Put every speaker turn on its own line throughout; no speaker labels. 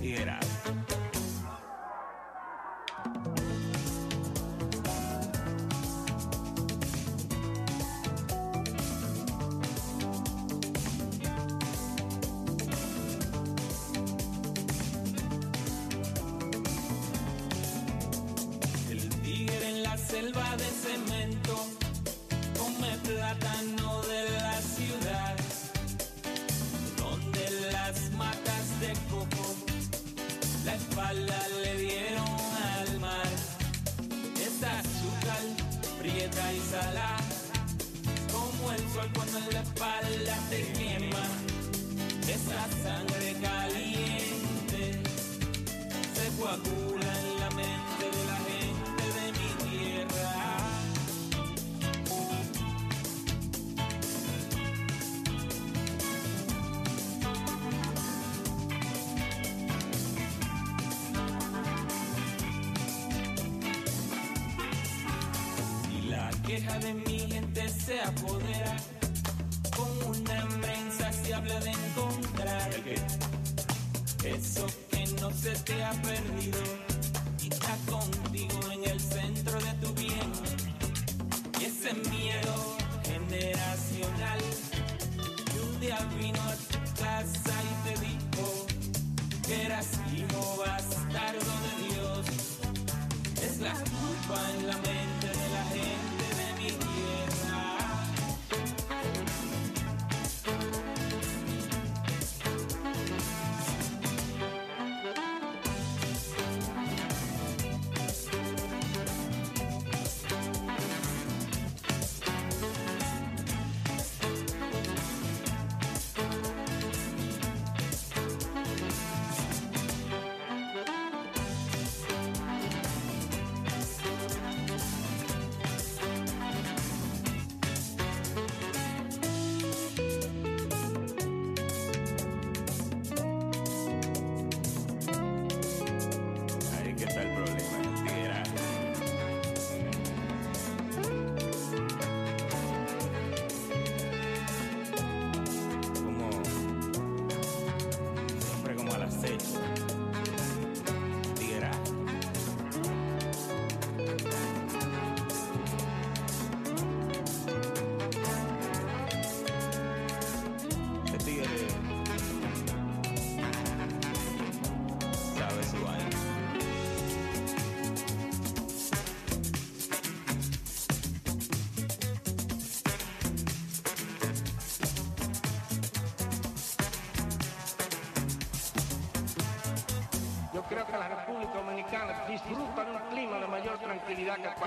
Tiguera.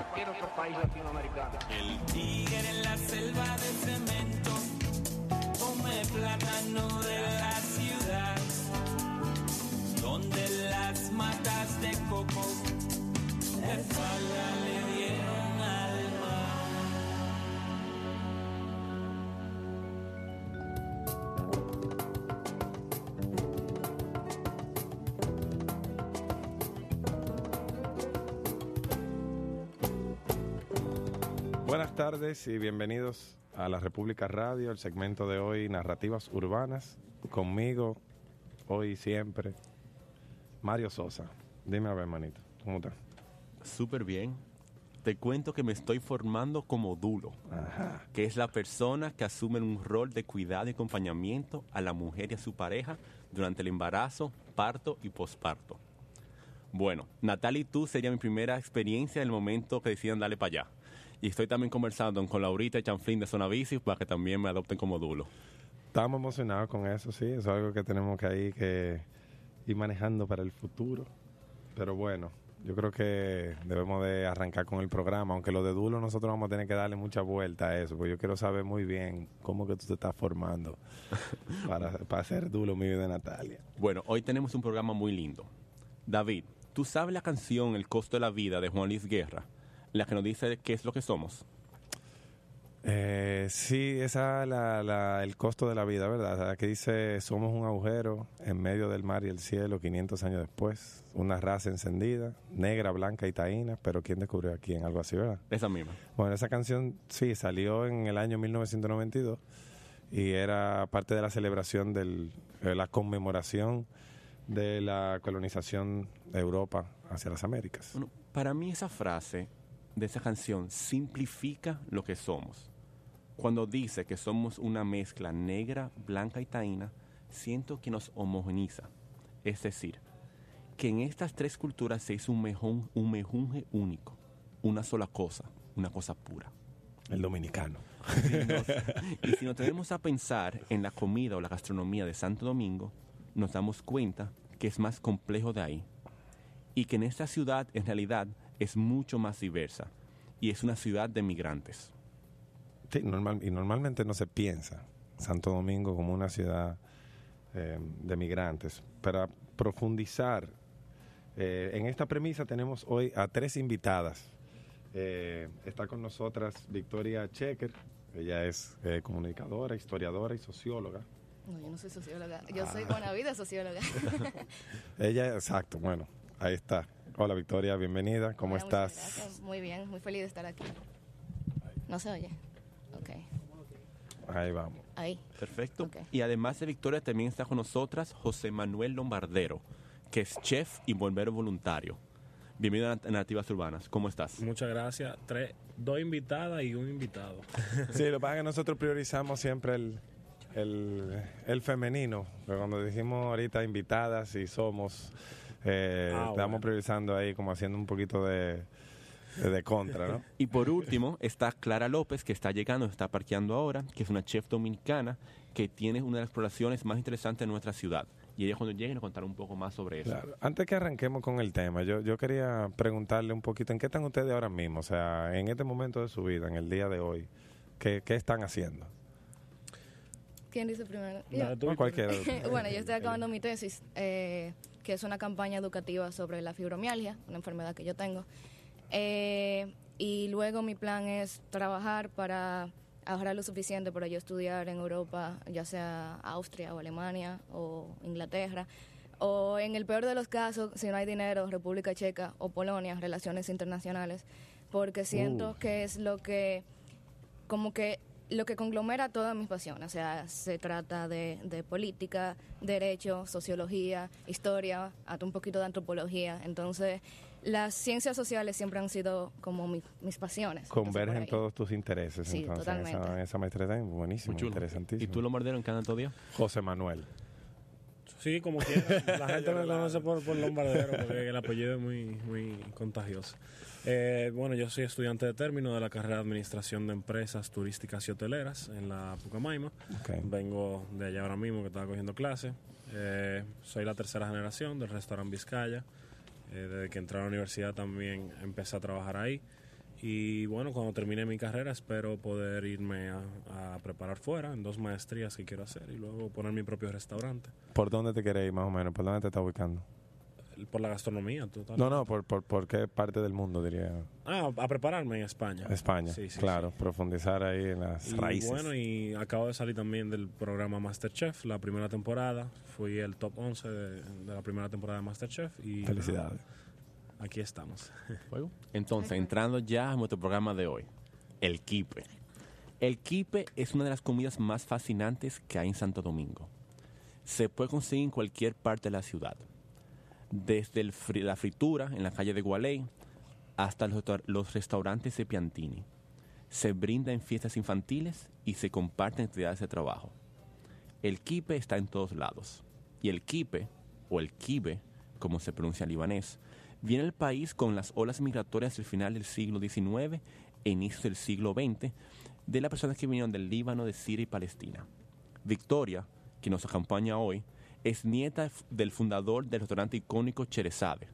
Tranquilidad que cualquier otro país latinoamericano.
Buenas tardes y bienvenidos a la República Radio, el segmento de hoy, Narrativas Urbanas. Conmigo, hoy y siempre, Mario Sosa. Dime a ver, manito, ¿cómo estás?
Súper bien. Te cuento que me estoy formando como dulo,
Ajá.
que es la persona que asume un rol de cuidado y acompañamiento a la mujer y a su pareja durante el embarazo, parto y posparto. Bueno, Natalia y tú sería mi primera experiencia en el momento que decidan darle para allá. Y estoy también conversando con Laurita y Chanflín de Zona Bici para que también me adopten como dulo.
Estamos emocionados con eso, sí. Eso es algo que tenemos que ahí que ir manejando para el futuro. Pero bueno, yo creo que debemos de arrancar con el programa. Aunque lo de Dulo nosotros vamos a tener que darle mucha vuelta a eso. Porque yo quiero saber muy bien cómo que tú te estás formando para, para ser Dulo mío de Natalia.
Bueno, hoy tenemos un programa muy lindo. David, ¿tú sabes la canción El costo de la vida de Juan Luis Guerra? La que nos dice qué es lo que somos.
Eh, sí, esa es la, la- el costo de la vida, ¿verdad? La que dice, somos un agujero en medio del mar y el cielo 500 años después. Una raza encendida, negra, blanca y taína, pero ¿quién descubrió a quién? Algo así, ¿verdad?
Esa misma.
Bueno, esa canción sí salió en el año 1992 y era parte de la celebración del- de la conmemoración de la colonización de Europa hacia las Américas.
Bueno, para mí esa frase de esa canción simplifica lo que somos. Cuando dice que somos una mezcla negra, blanca y taína, siento que nos homogeniza. Es decir, que en estas tres culturas se hizo un, mejón, un mejunje único, una sola cosa, una cosa pura.
El dominicano.
Si nos- y si nos tenemos a pensar en la comida o la gastronomía de Santo Domingo, nos damos cuenta que es más complejo de ahí. Y que en esta ciudad en realidad es mucho más diversa. Y es una ciudad de migrantes.
Sí, normal, y normalmente no se piensa Santo Domingo como una ciudad eh, de migrantes. Para profundizar eh, en esta premisa tenemos hoy a tres invitadas. Eh, está con nosotras Victoria Checker, ella es eh, comunicadora, historiadora y socióloga.
No, yo no soy socióloga. Yo
Ah.
soy buena vida socióloga.
Ella, exacto, bueno, ahí está. Hola Victoria, bienvenida, ¿cómo
Hola,
estás?
gracias. Muy bien, muy feliz de estar aquí. ¿No se oye? Ok.
Ahí vamos.
Ahí.
Perfecto. Y además de Victoria también está con nosotras José Manuel Lombardero, que es chef y bombero voluntario. Bienvenido a Nat- Nativas Urbanas. ¿Cómo estás?
Muchas gracias. Tres, dos invitadas y un invitado.
Sí, lo que pasa es que nosotros priorizamos siempre el, el, el femenino. Pero cuando dijimos ahorita invitadas y somos, eh,
Ah,
estamos
bueno.
priorizando ahí como haciendo un poquito de, de, de contra, ¿no?
Y por último está Clara López, que está llegando, está parqueando ahora, que es una chef dominicana que tiene una de las exploraciones más interesantes de nuestra ciudad. Y ella cuando llegue nos contará un poco más sobre eso.
Claro. Antes que arranquemos con el tema, yo, yo quería preguntarle un poquito, ¿en qué están ustedes ahora mismo? O sea, en este momento de su vida, en el día de hoy, ¿qué, qué están haciendo?
¿Quién dice primero?
Tú,
cualquiera.
bueno, yo estoy acabando mi tesis, eh, que es una campaña educativa sobre la fibromialgia, una enfermedad que yo tengo. Eh, y luego mi plan es trabajar para ahorrar lo suficiente para yo estudiar en Europa, ya sea Austria o Alemania o Inglaterra. O en el peor de los casos, si no hay dinero, República Checa o Polonia, relaciones internacionales, porque siento
Uh.
que es lo que como que lo que conglomera todas mis pasiones. O sea, se trata de, de política, derecho, sociología, historia, hasta un poquito de antropología. Entonces, las ciencias sociales siempre han sido como mi- mis pasiones.
Convergen todos tus intereses.
Sí,
entonces, esa,
totalmente.
en esa maestría
Muy chulo.
interesantísimo.
¿Y tú, Lombardero, en qué andas todavía?
José Manuel.
Sí, como quiera. La gente me conoce por, por Lombardero porque el apellido es muy, muy contagioso. Eh, bueno, yo soy estudiante de término de la carrera de Administración de Empresas Turísticas y Hoteleras en la Pucamaima. Vengo de allá ahora mismo que estaba cogiendo clase. Eh, soy la tercera generación del restaurante Vizcaya. Eh, desde que entré a la universidad también empecé a trabajar ahí. Y bueno, cuando termine mi carrera espero poder irme a, a preparar fuera en dos maestrías que quiero hacer y luego poner mi propio restaurante.
¿Por dónde te querés ir más o menos? ¿Por dónde te estás ubicando?
Por la gastronomía, total.
No, no, por, por, por qué parte del mundo diría
Ah, a prepararme en España.
España.
Sí, sí,
claro, profundizar ahí en las
Y
raíces.
bueno, y acabo de salir también del programa Masterchef, la primera temporada. Fui el top 11 de, de la primera temporada de Masterchef. Y
Felicidades.
aquí estamos.
Entonces, entrando ya a nuestro programa de hoy, el quipe. El quipe es una de las comidas más fascinantes que hay en Santo Domingo. Se puede conseguir en cualquier parte de la ciudad. Desde la fritura en la calle de Gualey hasta los, los restaurantes de Piantini. Se brinda en fiestas infantiles y se comparten actividades de trabajo. El quipe está en todos lados. Y el quipe, o el kibe, como se pronuncia en libanés, viene al país con las olas migratorias del final del siglo XIX e inicio del siglo XX de las personas que vinieron del Líbano, de Siria y Palestina. Victoria, que nos acompaña hoy, es nieta del fundador del restaurante icónico Cherezade.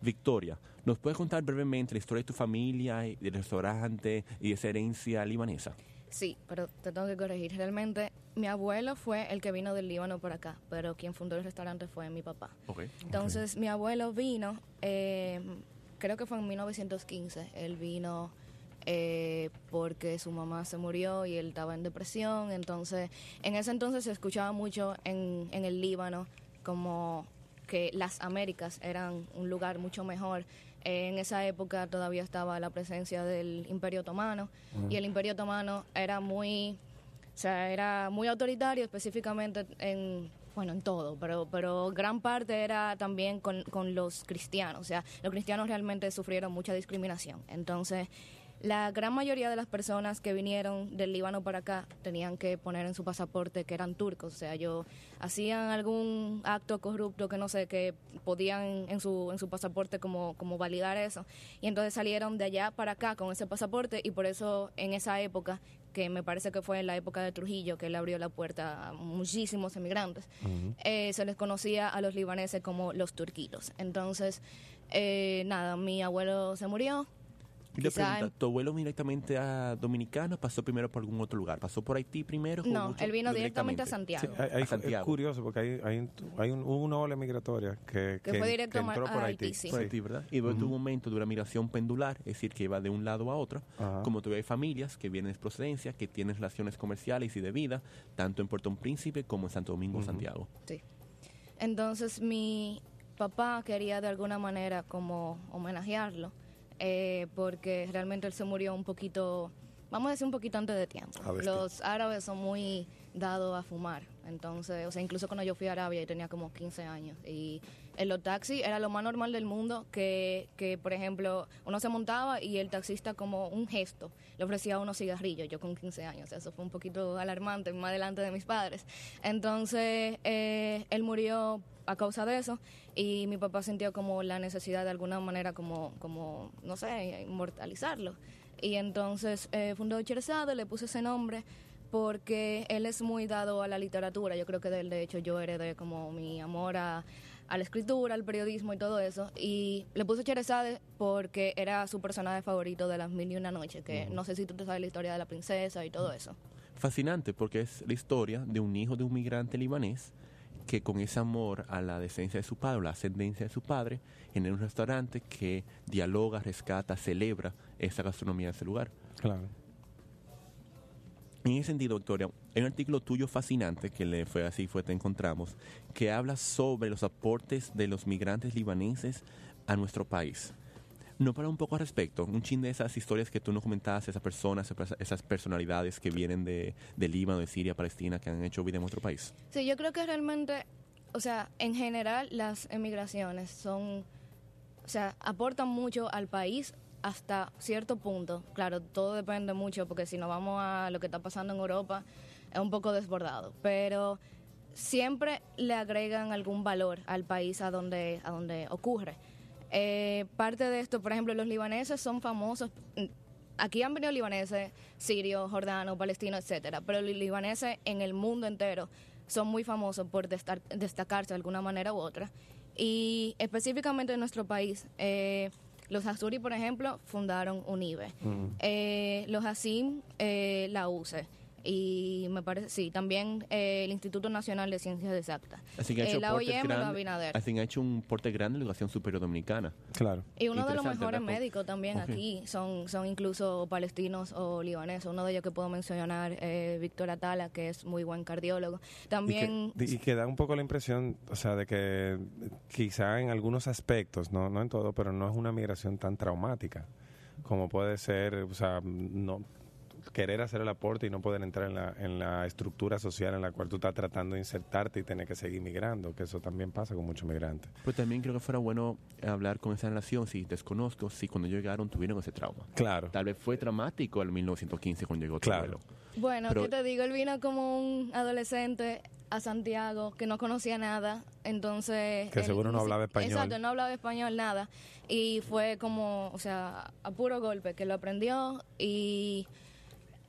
Victoria, ¿nos puedes contar brevemente la historia de tu familia, y del restaurante y de esa herencia libanesa?
Sí, pero te tengo que corregir. Realmente, mi abuelo fue el que vino del Líbano por acá, pero quien fundó el restaurante fue mi papá. Entonces, mi abuelo vino, eh, creo que fue en 1915. Él vino eh, porque su mamá se murió y él estaba en depresión. Entonces, en ese entonces se escuchaba mucho en, en el Líbano como que las Américas eran un lugar mucho mejor. Eh, en esa época todavía estaba la presencia del Imperio Otomano y el Imperio Otomano era muy, o sea, era muy autoritario específicamente en, bueno, en todo, pero, pero gran parte era también con, con los cristianos. O sea, los cristianos realmente sufrieron mucha discriminación. Entonces, la gran mayoría de las personas que vinieron del Líbano para acá tenían que poner en su pasaporte que eran turcos, o sea, yo hacían algún acto corrupto que no sé, que podían en su, en su pasaporte como, como validar eso. Y entonces salieron de allá para acá con ese pasaporte y por eso en esa época, que me parece que fue en la época de Trujillo, que él abrió la puerta a muchísimos emigrantes, eh, se les conocía a los libaneses como los turquitos. Entonces, eh, nada, mi abuelo se murió,
y le pregunta, ¿tu abuelo directamente a Dominicana pasó primero por algún otro lugar? ¿Pasó por Haití primero?
No, él vino directamente, a Santiago.
Es curioso porque hay, hay, hay una ola migratoria que,
que, fue directo entró por Haití.
Por Haití, ¿verdad? Y luego tuvo un momento de una migración pendular, es decir, que iba de un lado a otro. Como todavía hay familias que vienen de procedencia, que tienen relaciones comerciales y de vida, tanto en Puerto Príncipe como en Santo Domingo, Santiago.
Sí. Entonces mi papá quería de alguna manera como homenajearlo eh, porque realmente él se murió un poquito, vamos a decir un poquito antes de tiempo. Los árabes son muy dados a fumar, entonces, o sea, incluso cuando yo fui a Arabia y tenía como 15 años y en los taxis era lo más normal del mundo que, que, por ejemplo, uno se montaba y el taxista como un gesto le ofrecía unos cigarrillos, yo con 15 años, eso fue un poquito alarmante, más delante de mis padres. Entonces, eh, él murió a causa de eso y mi papá sintió como la necesidad de alguna manera como, como no sé, inmortalizarlo. Y entonces eh, fundó le puse ese nombre porque él es muy dado a la literatura. Yo creo que de de hecho, yo heredé como mi amor a, a la escritura, al periodismo y todo eso. Y le puse Cherezade porque era su personaje favorito de las mil y una noches, que no sé si tú te sabes la historia de la princesa y todo eso.
Fascinante porque es la historia de un hijo de un migrante libanés que con ese amor a la decencia de su padre, o la ascendencia de su padre, en un restaurante que dialoga, rescata, celebra esa gastronomía de ese lugar.
Claro.
En ese sentido, Victoria, hay un artículo tuyo fascinante que le fue así, fue te encontramos, que habla sobre los aportes de los migrantes libaneses a nuestro país. No para un poco al respecto, un chin de esas historias que tú nos comentabas, esas personas, esas personalidades que vienen de, de Líbano, de Siria, Palestina, que han hecho vida en nuestro país.
Sí, yo creo que realmente, o sea, en general las emigraciones son, o sea, aportan mucho al país hasta cierto punto. Claro, todo depende mucho, porque si nos vamos a lo que está pasando en Europa, es un poco desbordado, pero siempre le agregan algún valor al país a donde, a donde ocurre. Eh, parte de esto, por ejemplo, los libaneses son famosos. Aquí han venido libaneses, sirios, jordanos, palestinos, etcétera, pero los libaneses en el mundo entero son muy famosos por destacarse de alguna manera u otra. Y específicamente en nuestro país, eh, los Azuri, por ejemplo, fundaron UNIBE. Eh, los Asim, la UCE y me parece, sí, también eh, el Instituto Nacional de Ciencias Exactas.
Así que ha hecho, la OIM Así ha hecho un porte grande en la educación superior dominicana.
Claro.
Y uno de los mejores médicos también aquí son, son incluso palestinos o libaneses. Uno de ellos que puedo mencionar, eh, Víctor Atala, que es muy buen cardiólogo. También...
Y que, da un poco la impresión, o sea, de que quizá en algunos aspectos, no, no en todo, pero no es una migración tan traumática como puede ser, o sea, no querer hacer el aporte y no poder entrar en la, en la estructura social en la cual tú estás tratando de insertarte y tener que seguir migrando, que eso también pasa con muchos migrantes.
Pero también creo que fuera bueno hablar con esa relación, si desconozco, si cuando llegaron tuvieron ese trauma.
Claro.
Tal vez fue traumático en 1915 cuando llegó
claro.
Bueno, ¿qué te digo? Él vino como un adolescente a Santiago que no conocía nada, entonces...
Que seguro no hablaba español.
Exacto, no hablaba español nada. Y fue como, o sea, a puro golpe que lo aprendió y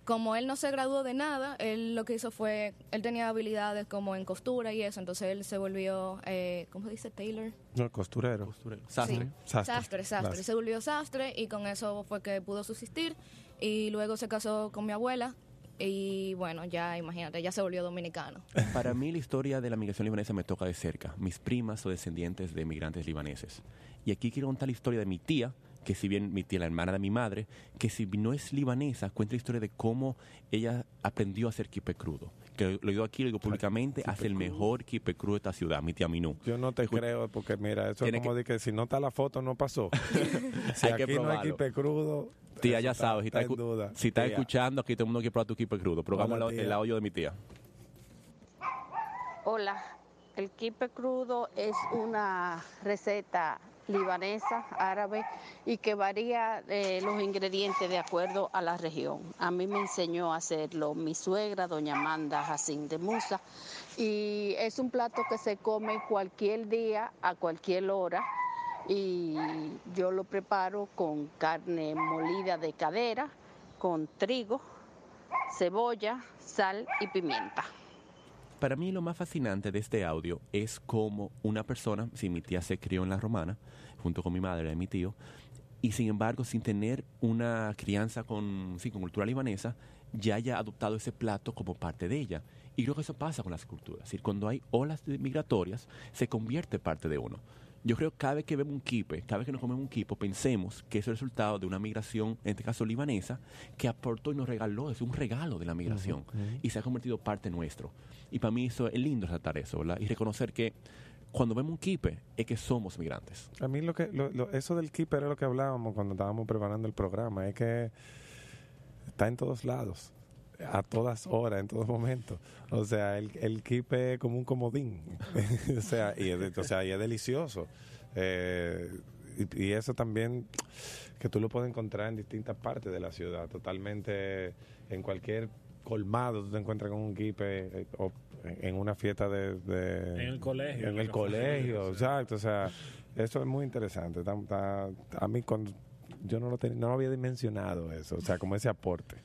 como él no se graduó de nada, él lo que hizo fue, él tenía habilidades como en costura y eso, entonces él se volvió, eh, ¿cómo se dice? Taylor.
No, costurero.
costurero.
Sastre. sastre. Sastre, Se volvió sastre y con eso fue que pudo subsistir y luego se casó con mi abuela y bueno, ya imagínate, ya se volvió dominicano.
Para mí la historia de la migración libanesa me toca de cerca. Mis primas son descendientes de migrantes libaneses. Y aquí quiero contar la historia de mi tía, que si bien mi tía, la hermana de mi madre, que si no es libanesa, cuenta la historia de cómo ella aprendió a hacer kipe crudo. Que lo digo aquí, lo digo públicamente, hace el mejor kipe crudo de esta ciudad, mi tía Minú.
Yo no te creo, porque mira, eso es como de que si no está la foto, no pasó. si hay aquí que no hay kipe crudo...
Tía, ya sabes, si estás si está escuchando, aquí todo el mundo quiere probar tu kipe crudo, pero vamos el audio de mi tía.
Hola, El kipe crudo es una receta libanesa, árabe, y que varía eh, los ingredientes de acuerdo a la región. A mí me enseñó a hacerlo mi suegra, doña Amanda Jacín de Musa, y es un plato que se come cualquier día, a cualquier hora, y yo lo preparo con carne molida de cadera, con trigo, cebolla, sal y pimienta.
Para mí lo más fascinante de este audio es cómo una persona, si mi tía se crió en la romana, junto con mi madre y mi tío, y sin embargo sin tener una crianza con, sí, con cultura libanesa, ya haya adoptado ese plato como parte de ella. Y creo que eso pasa con las culturas. Decir, cuando hay olas migratorias, se convierte parte de uno. Yo creo que cada vez que vemos un kipe, cada vez que nos comemos un kipo, pensemos que es el resultado de una migración, en este caso libanesa, que aportó y nos regaló, es un regalo de la migración y se ha convertido parte nuestro. Y para mí eso es lindo resaltar eso, ¿verdad? Y reconocer que cuando vemos un kipe es que somos migrantes.
A mí lo que eso del kipe era lo que hablábamos cuando estábamos preparando el programa, es que está en todos lados a todas horas, en todos momentos. O sea, el, el kipe es como un comodín. o, sea, y es, o sea, y es delicioso. Eh, y, eso también que tú lo puedes encontrar en distintas partes de la ciudad, totalmente en cualquier colmado tú te encuentras con un kipe eh, o en una fiesta de,
en el colegio
en el colegio exacto o sea eso es muy interesante a mí cuando yo no lo tenía, no había dimensionado eso o sea como ese aporte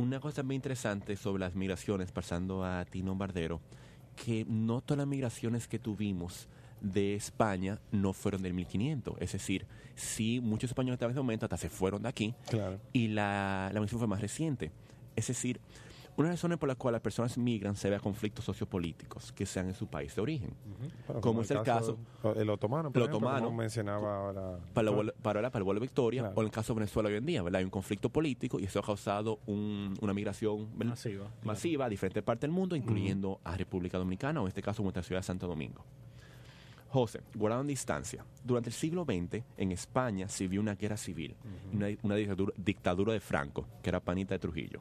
una cosa muy interesante sobre las migraciones, pasando a Tino Bardero, que no todas las migraciones que tuvimos de España no fueron del 1500. Es decir, sí, muchos españoles en ese momento hasta se fueron de aquí y la, la migración fue más reciente. Es decir, una de las razones por las cuales las personas migran se ve a conflictos sociopolíticos que sean en su país de origen. como, es el caso,
el otomano, por el otomano, mencionaba ahora.
Para, el, para, para el vuelo Victoria, o en el caso de Venezuela hoy en día, ¿verdad? Hay un conflicto político y eso ha causado una migración
masiva,
masiva a diferentes partes del mundo, incluyendo a República Dominicana o en este caso nuestra ciudad de Santo Domingo. José, guardando distancia. Durante el siglo XX, en España se vio una guerra civil, una, una dictadura, dictadura, de Franco, que era panita de Trujillo.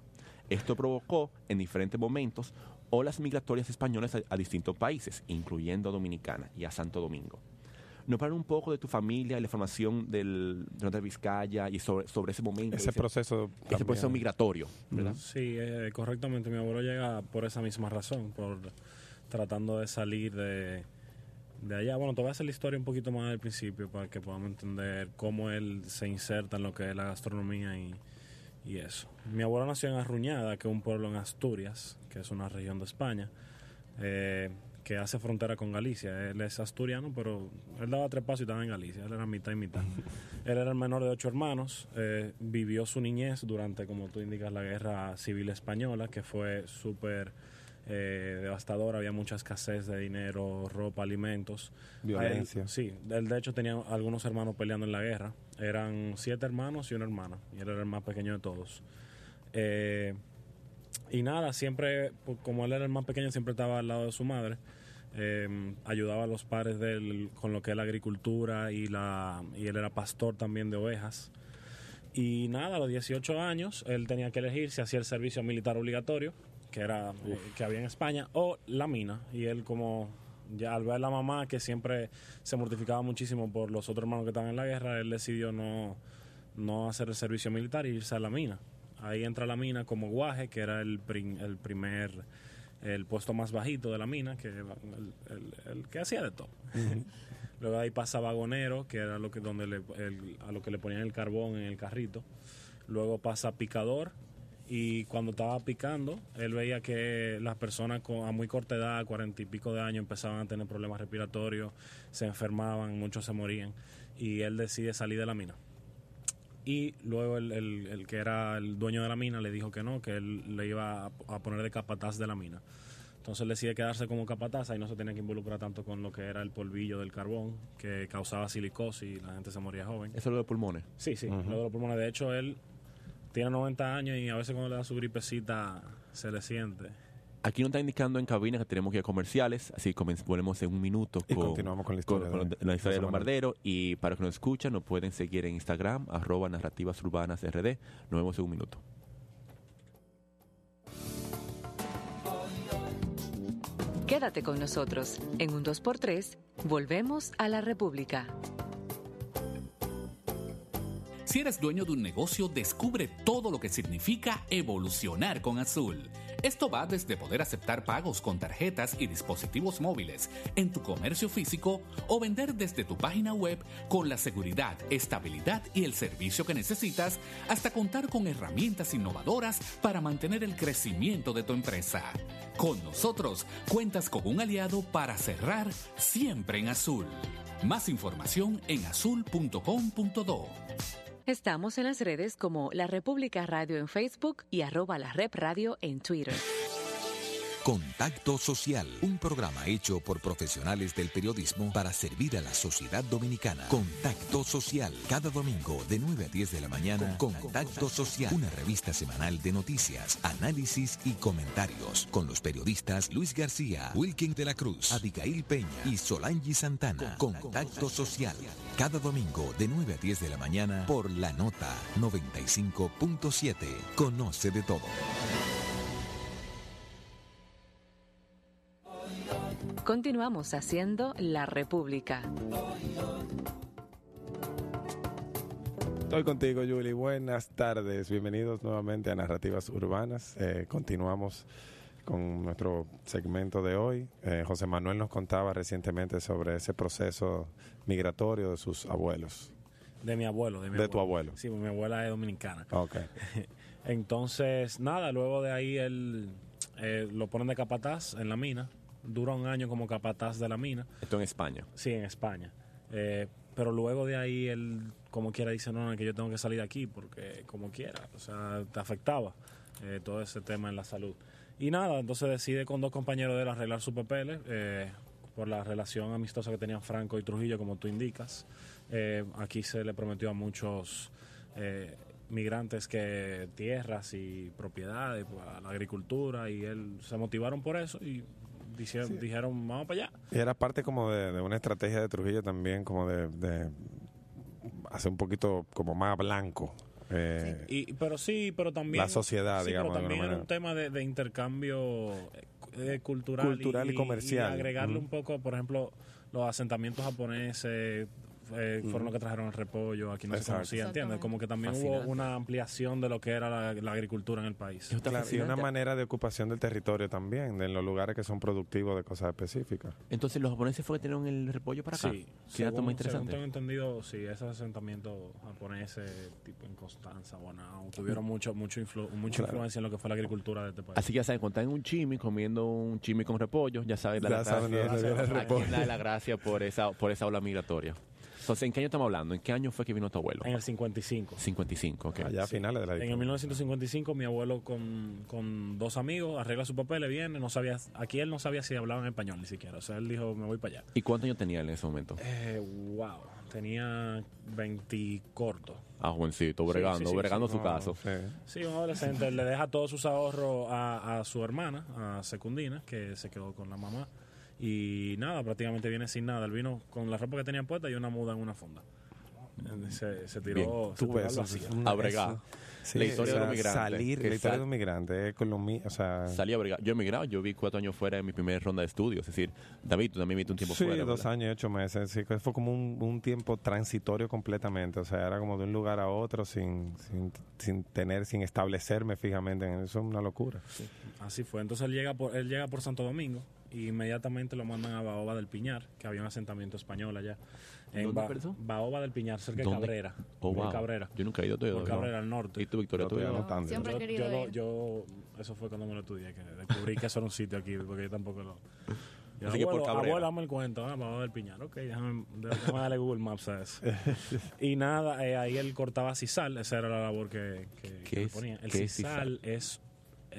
Esto provocó en diferentes momentos olas migratorias españolas a, distintos países, incluyendo a Dominicana y a Santo Domingo. ¿No hablar un poco de tu familia y la formación del norte de Vizcaya y sobre, ese momento?
Ese, proceso.
Ese proceso migratorio, ¿verdad?
Sí, eh, correctamente. Mi abuelo llega por esa misma razón, por tratando de salir de, de allá. Bueno, te voy a hacer la historia un poquito más del principio para que podamos entender cómo él se inserta en lo que es la gastronomía y, y eso. Mi abuelo nació en Arruñada, que es un pueblo en Asturias, que es una región de España, eh, que hace frontera con Galicia. Él es asturiano, pero él daba tres pasos y estaba en Galicia. Él era mitad y mitad. él era el menor de ocho hermanos. Eh, vivió su niñez durante, como tú indicas, la guerra civil española, que fue súper eh, devastadora. Había mucha escasez de dinero, ropa, alimentos.
Violencia.
sí, él de hecho tenía algunos hermanos peleando en la guerra. Eran siete hermanos y una hermana. Y él era el más pequeño de todos. Eh, y nada, siempre, pues, como él era el más pequeño, siempre estaba al lado de su madre. Em, ayudaba a los padres de él con lo que es la agricultura y, la, y él era pastor también de ovejas. Y nada, a los 18 años él tenía que elegir si hacía el servicio militar obligatorio, que era eh, que había en España, o la mina. Y él como ya al ver la mamá que siempre se mortificaba muchísimo por los otros hermanos que estaban en la guerra, él decidió no, no hacer el servicio militar y irse a la mina. Ahí entra la mina como guaje, que era el, el primer, el puesto más bajito de la mina, que el, que hacía de todo. Luego ahí pasa vagonero, que era lo que donde le, a lo que le ponían el carbón en el carrito. Luego pasa picador, y cuando estaba picando, él veía que las personas con, a muy corta edad, cuarenta y pico de años, empezaban a tener problemas respiratorios, se enfermaban, muchos se morían, y él decide salir de la mina. Y luego el, el, que era el dueño de la mina le dijo que no, que él le iba a, poner de capataz de la mina. Entonces él decide quedarse como capataz y no se tenía que involucrar tanto con lo que era el polvillo del carbón, que causaba silicosis y la gente se moría joven.
¿Eso es lo de pulmones?
Sí, sí, lo de los pulmones. De hecho, él tiene 90 años y a veces cuando le da su gripecita se le siente.
Aquí nos está indicando en cabina que tenemos que ir a comerciales, así que volvemos en un minuto
con, continuamos con la historia,
de, la historia de Lombardero. Y para que nos escuchan, nos pueden seguir en Instagram, arroba narrativas urbanas RD. Nos vemos en un minuto.
Quédate con nosotros. En un 2x3, volvemos a la República.
Si eres dueño de un negocio, descubre todo lo que significa evolucionar con Azul. Esto va desde poder aceptar pagos con tarjetas y dispositivos móviles en tu comercio físico o vender desde tu página web con la seguridad, estabilidad y el servicio que necesitas hasta contar con herramientas innovadoras para mantener el crecimiento de tu empresa. Con nosotros cuentas con un aliado para cerrar siempre en azul. Más información en azul.com.do.
Estamos en las redes como La República Radio en Facebook y arroba la Rep Radio en Twitter.
Contacto Social, un programa hecho por profesionales del periodismo para servir a la sociedad dominicana. Contacto Social, cada domingo de 9 a 10 de la mañana. Contacto Social, una revista semanal de noticias, análisis y comentarios con los periodistas Luis García, Wilkin de la Cruz, Abigail Peña y Solangi Santana. Contacto Social, cada domingo de 9 a 10 de la mañana por la nota 95.7. Conoce de todo.
Continuamos haciendo La República.
Estoy contigo, Julie. Buenas tardes. Bienvenidos nuevamente a Narrativas Urbanas. Eh, continuamos con nuestro segmento de hoy. Eh, José Manuel nos contaba recientemente sobre ese proceso migratorio de sus abuelos.
De mi abuelo. De, mi
de tu abuelo.
Sí, mi abuela es dominicana.
Ok.
Entonces, nada, luego de ahí él eh, lo ponen de capataz en la mina dura un año como capataz de la mina.
Esto en España.
Sí, en España. Eh, pero luego de ahí él, como quiera, dice, no, no, que yo tengo que salir de aquí porque como quiera, o sea, te afectaba eh, todo ese tema en la salud. Y nada, entonces decide con dos compañeros de él arreglar sus papeles eh, por la relación amistosa que tenían Franco y Trujillo, como tú indicas. aquí se le prometió a muchos migrantes que tierras y propiedades, pues, a la agricultura, y él se motivaron por eso y dijeron, vamos para allá.
Y era parte como de, una estrategia de Trujillo también, como de, hacer un poquito como más blanco.
Eh, y, pero sí, pero también...
La sociedad, digamos.
Pero también era un tema de, intercambio eh, cultural,
cultural y, comercial.
agregarle un poco, por ejemplo, los asentamientos japoneses, eh, fueron los que trajeron el repollo, aquí no se conocía, ¿entiendes? Como que también hubo una ampliación de lo que era la, agricultura en el país.
y una manera de ocupación del territorio también, en los lugares que son productivos de cosas específicas.
Entonces, ¿los japoneses fue que tenieron el repollo para acá?
Sí. Según, muy interesante. tengo entendido, sí, esos asentamientos japoneses, tipo en Constanza, bueno, tuvieron mucho, mucho mucha influencia en lo que fue la agricultura de este país.
Así que ya saben, cuando están en un chimi, comiendo un chimi con repollo, ya saben, la, la, la gracia por esa, por esa ola migratoria. Entonces, ¿en qué año estamos hablando? ¿En qué año fue que vino tu abuelo?
En el 55.
55, ok.
Allá a finales de la
En el 1955, mi abuelo con, con dos amigos arregla su papel, viene, no sabía, aquí él no sabía si hablaban español ni siquiera. O sea, él dijo, me voy para allá.
¿Y cuántos años tenía él en ese momento?
Eh, wow, tenía 20 cortos.
Ah, jovencito, bregando, bregando su caso.
Sí. un adolescente. le deja todos sus ahorros a, a su hermana, a Secundina, que se quedó con la mamá. Y nada, prácticamente viene sin nada. Él vino con la ropa que tenía puesta y una muda en una fonda. Se, se tiró, se tiró
a bregar. la historia de los migrantes.
Salir, la historia de un migrante con los o sea,
Salí a bregar. Yo he emigrado, yo vi cuatro años fuera en mi primera ronda de estudios. Es decir, David, tú también viste un tiempo
sí,
fuera.
Sí, dos años y ocho meses. Sí, fue como un, un, tiempo transitorio completamente. O sea, era como de un lugar a otro sin, sin, sin tener, sin establecerme fijamente en eso. Es una locura.
Así fue. Entonces él llega por, él llega por Santo Domingo y inmediatamente lo mandan a Baoba del Piñar, que había un asentamiento español allá. En Baoba del Piñar, cerca de Cabrera.
Oh,
Cabrera.
Yo nunca he ido
todavía. Cabrera, al norte.
¿Y tú, Victoria, tú
Siempre he querido
yo, yo, eso fue cuando me lo estudié, que descubrí que eso era un sitio aquí, porque yo tampoco lo... Yo, Así abuelo, que por Cabrera. Abuelo, dame el cuento, ah, Baoba del Piñar. Ok, déjame, déjame darle Google Maps a eso. y nada, eh, ahí él cortaba cisal, esa era la labor que, que, que ponía. El cisal es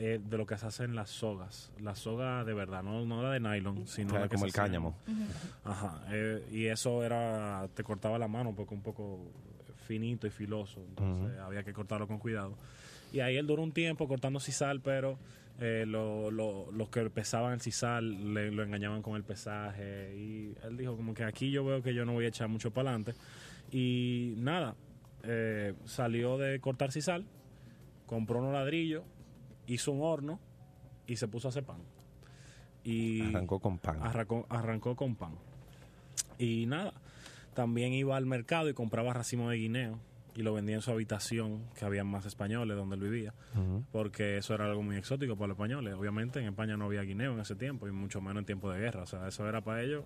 eh, de lo que se hace en las sogas. La soga de verdad, no, no la de nylon, sino la que
como el cáñamo.
Ajá. Eh, y eso era, te cortaba la mano porque un poco finito y filoso. Entonces había que cortarlo con cuidado. Y ahí él duró un tiempo cortando sisal, pero eh, lo, lo, los que pesaban el sisal le, lo engañaban con el pesaje. Y él dijo como que aquí yo veo que yo no voy a echar mucho para adelante. Y nada, salió de cortar sisal, compró unos ladrillos hizo un horno y se puso a hacer pan. Y
arrancó con pan.
Arrancó, arrancó con pan. Y nada, también iba al mercado y compraba racimo de guineo y lo vendía en su habitación, que había más españoles donde él vivía, porque eso era algo muy exótico para los españoles. Obviamente en España no había guineo en ese tiempo y mucho menos en tiempo de guerra. O sea, eso era para ellos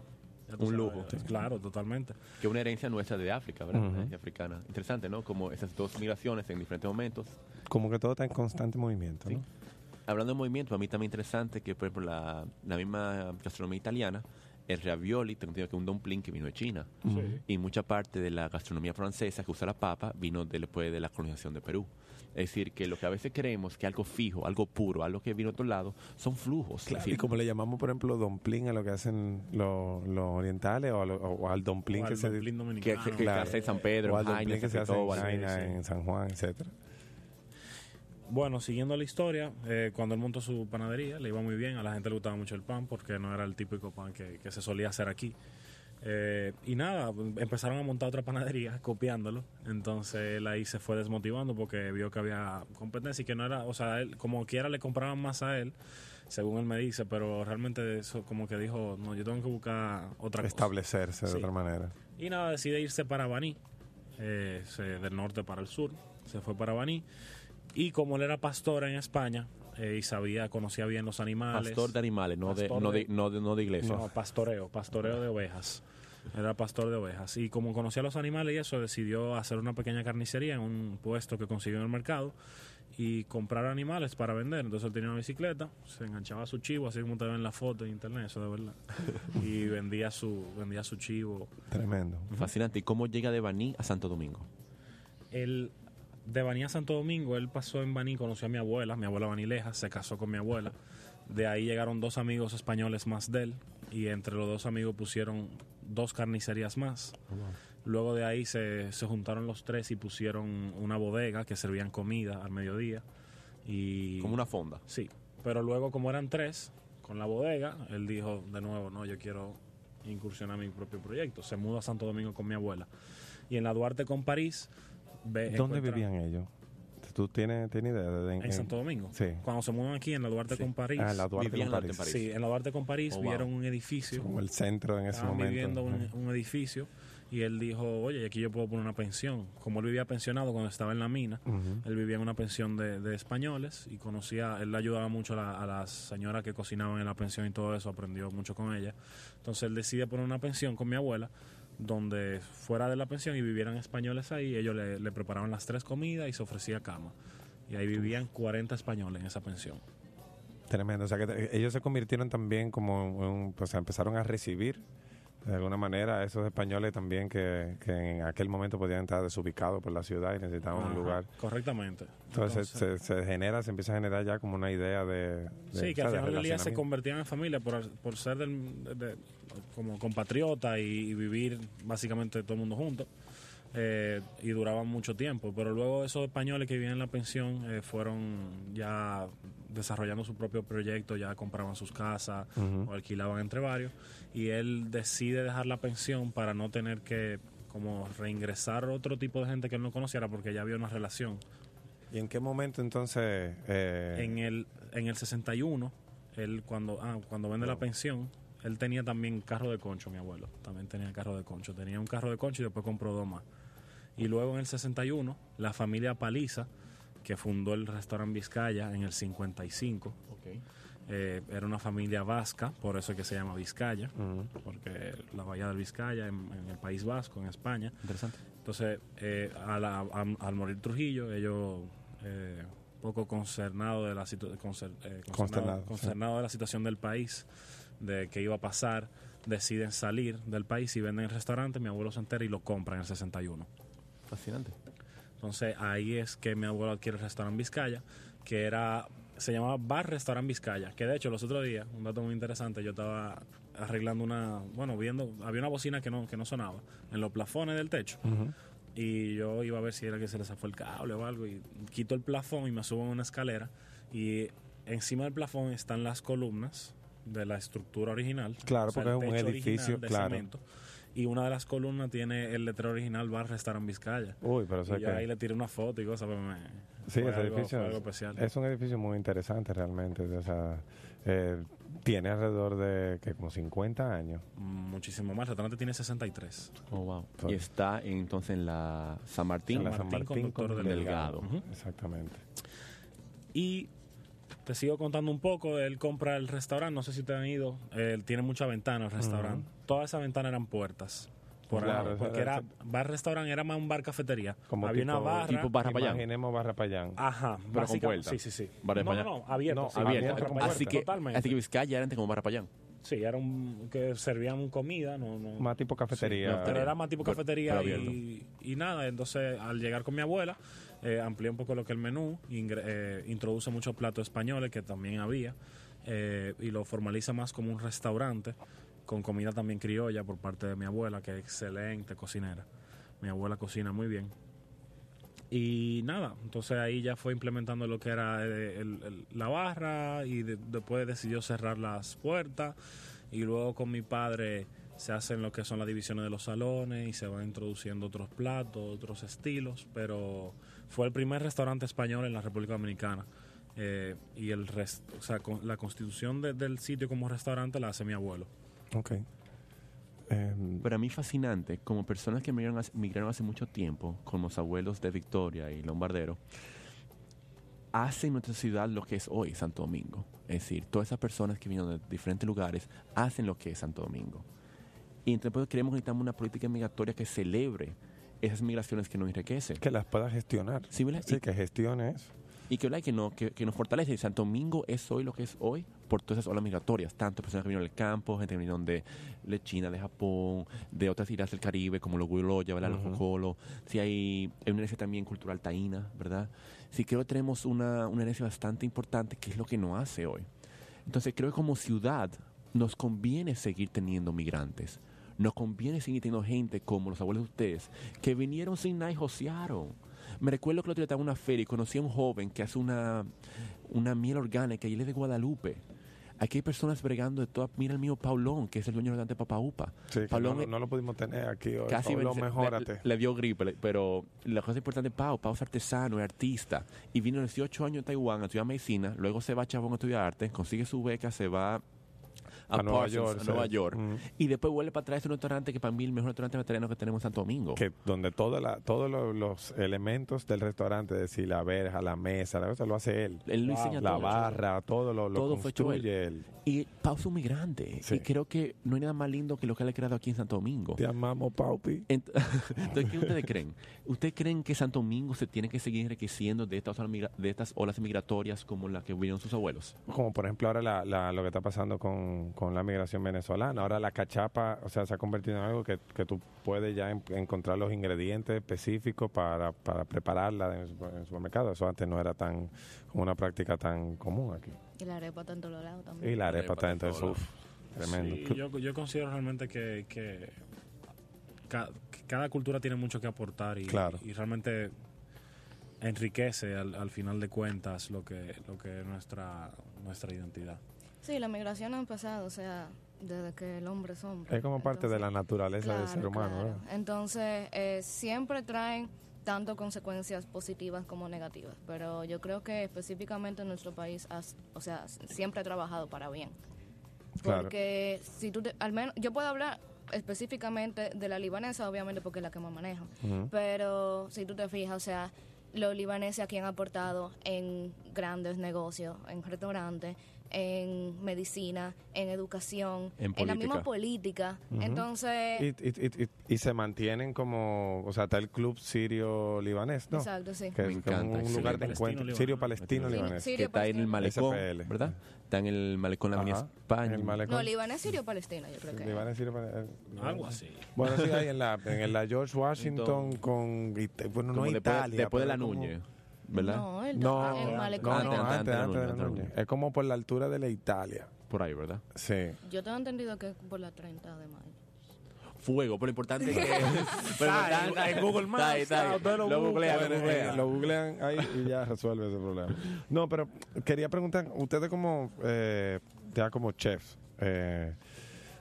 un lujo.
Claro, totalmente.
Que una herencia nuestra de África, ¿verdad? africana. Interesante, ¿no? Como esas dos migraciones en diferentes momentos.
Como que todo está en constante movimiento, ¿no?
Hablando de movimiento, para mí también interesante que, por ejemplo, la, la misma gastronomía italiana, el ravioli, tengo que un dumpling que vino de China. Y mucha parte de la gastronomía francesa que usa la papa vino después de la colonización de Perú. Es decir, que lo que a veces creemos que algo fijo, algo puro, algo que vino de otro lado, son flujos.
y como le llamamos, por ejemplo, dumpling a lo que hacen los, orientales o, al dumpling que se
que,
que, hace en San Pedro,
o al dumpling que se hace en, en San Juan, etcétera.
Bueno, siguiendo la historia, eh, cuando él montó su panadería, le iba muy bien, a la gente le gustaba mucho el pan porque no era el típico pan que, que se solía hacer aquí. Eh, y nada, empezaron a montar otra panadería copiándolo. Entonces él ahí se fue desmotivando porque vio que había competencia y que no era, o sea, él, como quiera le compraban más a él, según él me dice, pero realmente eso como que dijo, no, yo tengo que buscar otra
Establecerse de otra manera.
Y nada, decide irse para Baní, eh, del norte para el sur, se fue para Baní. Y como él era pastor en España, eh, y sabía, conocía bien los animales.
Pastor de animales, no, de, no, de, no, de, no de iglesia.
No, pastoreo, pastoreo de ovejas. Era pastor de ovejas. Y como conocía los animales y eso, decidió hacer una pequeña carnicería en un puesto que consiguió en el mercado y comprar animales para vender. Entonces él tenía una bicicleta, se enganchaba su chivo, así como te ven en la foto en internet, eso de verdad. y vendía su, vendía su chivo.
Tremendo.
Fascinante. ¿Y cómo llega de Baní a Santo Domingo?
El, de Baní a Santo Domingo, él pasó en Baní, conoció a mi abuela, mi abuela Banileja, se casó con mi abuela. De ahí llegaron dos amigos españoles más de él y entre los dos amigos pusieron dos carnicerías más. Luego de ahí se, se, juntaron los tres y pusieron una bodega que servían comida al mediodía. Y,
como una fonda.
Sí, pero luego como eran tres, con la bodega, él dijo de nuevo, no, yo quiero incursionar mi propio proyecto. Se mudó a Santo Domingo con mi abuela. Y en la Duarte con París...
Ve, ¿Dónde vivían ellos? ¿Tú tienes, tienes idea? De,
en, Santo Domingo.
Sí.
Cuando se mudan aquí en la Duarte con París.
Ah, en la Duarte con París.
Sí, en la Duarte con París oh, vieron un edificio.
Como el centro en ese momento.
viviendo un, edificio y él dijo, oye, aquí yo puedo poner una pensión. Como él vivía pensionado cuando estaba en la mina, él vivía en una pensión de, españoles y conocía, él le ayudaba mucho a, las señoras que cocinaban en la pensión y todo eso, aprendió mucho con ella. Entonces él decide poner una pensión con mi abuela donde fuera de la pensión y vivieran españoles ahí, ellos le, le preparaban las tres comidas y se ofrecía cama. Y ahí vivían 40 españoles en esa pensión.
Tremendo. O sea, que ellos se convirtieron también como, un, pues empezaron a recibir de alguna manera esos españoles también que, en aquel momento podían estar desubicados por la ciudad y necesitaban un lugar.
Correctamente.
Entonces, se, genera, se empieza a generar ya como una idea de...
sí, que al final del día se convertían en familia por, por ser como compatriota y, y, vivir básicamente todo el mundo juntos. Eh, y duraban mucho tiempo. Pero luego esos españoles que vivían en la pensión eh, fueron ya desarrollando su propio proyecto, ya compraban sus casas o alquilaban entre varios. Y él decide dejar la pensión para no tener que como reingresar otro tipo de gente que él no conociera porque ya había una relación.
¿Y en qué momento entonces? Eh?
En, el, en el 61, él cuando, ah, cuando vende la pensión, él tenía también carro de concho, mi abuelo. También tenía carro de concho. Tenía un carro de concho y después compró dos más. Y luego en el 61, la familia Paliza, que fundó el restaurante Vizcaya en el 55. Eh, era una familia vasca, por eso es que se llama Vizcaya, porque la bahía del Vizcaya en, el País Vasco, en España.
Interesante.
Entonces, eh, al morir Trujillo, ellos, eh, poco concernado de la, concernado, de la situación del país, de qué iba a pasar, deciden salir del país y venden el restaurante. Mi abuelo se entera y lo compra en el 61.
Fascinante.
Entonces ahí es que mi abuelo adquiere el restaurante Vizcaya, que era se llamaba Bar Restaurant Vizcaya, que de hecho los otros días, un dato muy interesante, yo estaba arreglando una, bueno, viendo, había una bocina que no, que no sonaba en los plafones del techo. Y yo iba a ver si era que se les zafó el cable o algo. Y quito el plafón y me subo en una escalera. Y encima del plafón están las columnas de la estructura original.
Claro, porque es un edificio, claro
y una de las columnas tiene el letrero original Bar Restaurant Vizcaya.
Uy, pero eso
y
que...
ahí le tiré una foto y cosas, pero me,
Sí,
fue
ese
algo-
edificio
fue algo
es-
especial.
es un edificio muy interesante realmente. O sea, eh, tiene alrededor de que como 50 años.
Muchísimo más. El restaurante tiene 63.
Oh, wow. Y está entonces en la San Martín,
San Martín con
Conductor
Delgado.
Exactamente.
Y te sigo contando un poco. Él compra el restaurante. No sé si te han ido. Él tiene muchas ventanas el restaurante. Todas esas ventanas eran puertas. Por
Claro,
ahí, porque
era-
bar restaurante, era más un bar cafetería.
Como
Había
tipo,
una barra.
tipo barra payán.
Imaginemos barra payán.
Ajá,
Pero con puerta.
Sí, sí, sí.
Barra de
no,
payán.
no, abierto.
No,
sí,
abierto,
barra payán,
Así que,
totalmente.
así que Vizcaya era antes como Barrapayán.
Sí, era un que servían comida, no, no.
Más tipo cafetería.
Sí, pero era más tipo
Pero-
cafetería
pero
y, y nada. Entonces, al llegar con mi abuela, eh, amplié un poco lo que el menú, ingre- eh, introduce muchos platos españoles que también había eh, y lo formaliza más como un restaurante con comida también criolla por parte de mi abuela, que es excelente cocinera. Mi abuela cocina muy bien. Y nada, entonces ahí ya fue implementando lo que era eh, la barra y de- después decidió cerrar las puertas y luego con mi padre se hacen lo que son las divisiones de los salones y se van introduciendo otros platos, otros estilos, pero fue el primer restaurante español en la República Dominicana. Eh, y el resto, o sea, la constitución de- del sitio como restaurante la hace mi abuelo.
Ok. Em,
Para mí fascinante, como personas que migraron hace, migraron hace mucho tiempo, como los abuelos de Victoria y Lombardero, hacen nuestra ciudad lo que es hoy Santo Domingo. Es decir, todas esas personas que vienen de diferentes lugares hacen lo que es Santo Domingo. Y entonces creemos que necesitamos una política migratoria que celebre esas migraciones que nos enriquecen.
que las pueda gestionar.
Sí.
Sí, que gestione eso.
Y que, que, no, que, que nos fortalece. Y Santo Domingo es hoy lo que es hoy por todas esas olas migratorias. Tanto personas que vinieron del campo, gente que vinieron de, de China, de Japón, de otras islas del Caribe, como los Guiloya, ¿verdad? Los. Jocolo. Sí, hay, hay una herencia también cultural taína, ¿verdad? Sí, creo que tenemos una, una herencia bastante importante que es lo que nos hace hoy. Entonces, creo que como ciudad nos conviene seguir teniendo migrantes. Nos conviene seguir teniendo gente como los abuelos de ustedes que vinieron sin nada y josearon. Me recuerdo que el otro día estaba en una feria y conocí a un joven que hace una, una miel orgánica y él es de Guadalupe. Aquí hay personas bregando de todas. Mira el mío Paulón, que es el dueño del restaurante Papa Upa.
Sí,
Paulón
no, lo pudimos tener aquí hoy.
casi
Pablo,
le-
mejórate.
Le, le dio gripe, pero la cosa importante es Pau. Pau es artesano, es artista. Y vino a los 18 años en Taiwán a estudiar medicina. Luego se va a Chabón a estudiar arte, consigue su beca, se va a,
A Nueva York,
a. Nueva York.
Mm.
Y después vuelve para atrás a un restaurante que para mí el mejor restaurante vegetariano que tenemos en Santo Domingo.
que donde toda la- todos lo- los elementos del restaurante, es decir, la verja, la mesa, la cosa, lo hace él.
Él lo diseña
la
todo.
barra, todo lo, lo
Todo fue hecho
él.
Y Pau es un migrante.
Sí.
Y creo que no hay nada más lindo que lo que él ha creado aquí en Santo Domingo.
Te amamos, Paupi.
Ent- Entonces, ¿qué ustedes creen? ¿Ustedes creen que Santo Domingo se tiene que seguir enriqueciendo de estas, olas migra- de estas olas migratorias como las que vivieron sus abuelos?
Como por ejemplo ahora la, la- lo que está pasando con, con la migración venezolana. Ahora la cachapa, o sea, se ha convertido en algo que, que tú puedes ya en- encontrar los ingredientes específicos para, para prepararla en el, super- en el supermercado. Eso antes no era tan como una práctica tan común aquí.
Y la arepa está en todos lados también.
Y la arepa
arepa
está entonces,
todos
tremendo.
Sí, yo, yo considero realmente que, que ca- que cada cultura tiene mucho que aportar y,
Claro.
y realmente enriquece al, al final de cuentas lo que, lo que es nuestra, nuestra identidad.
Sí, la migración ha empezado, o sea, desde que el hombre es hombre.
Es como parte de la naturaleza del
Claro,
ser humano,
claro. Entonces, eh, siempre traen tanto consecuencias positivas como negativas, pero yo creo que específicamente en nuestro país, has- o sea, siempre ha trabajado para bien.
Claro.
Porque si tú, te- al menos, yo puedo hablar específicamente de la libanesa, obviamente porque es la que más manejo, pero si tú te fijas, o sea, los libaneses aquí han aportado en grandes negocios, en restaurantes, en medicina, en educación,
En
la misma
política.
política.
Ujú.
Entonces,
Y, y- y- y- y se mantienen como, o sea, está el club sirio-libanés, ¿no?
exacto, sí.
Que
Me
es como
encanta,
un
sí.
lugar de
Sirio-palestino
encuentro.
libanés.
Sirio-palestino-libanés.
Sí,
que está en el malecón,
SPL.
¿verdad? Está en el malecón de la Avenida España.
en el malecón.
No, libanés, sirio, palestina, yo creo que.
Libanés, Sirio-palestino.
Algo así.
Bueno, sí, hay en la, en la George Washington
Entonces,
con, bueno,
Como
no
después,
Italia.
después de la
como-
Núñez, ¿verdad?
No, el,
No,
el
no,
malecón.
no,
Antes,
antes,
antes,
antes. Es como por la altura de la Italia.
Por ahí, ¿verdad?
Sí.
Yo tengo entendido que es por la 30 de mayo.
Fuego, pero lo importante es que... pero
Está en Google Maps,
Está ahí, está ahí.
ah, usted lo
Lo
busca,
googlea, lo
Bueno,
googlea.
eh, lo googlean ahí y ya resuelve ese problema. No, pero quería preguntar, ustedes como, eh, ya como chefs, eh,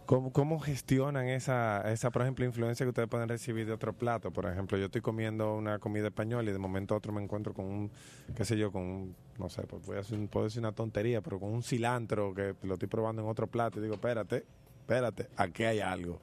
¿Cómo, ¿Cómo, gestionan esa, esa, por ejemplo, influencia que ustedes pueden recibir de otro plato? Por ejemplo, yo estoy comiendo una comida española y de momento a otro me encuentro con un, qué sé yo, con un, no sé, pues voy a puedo decir una tontería, pero con un cilantro que lo estoy probando en otro plato y digo, espérate, espérate, aquí hay algo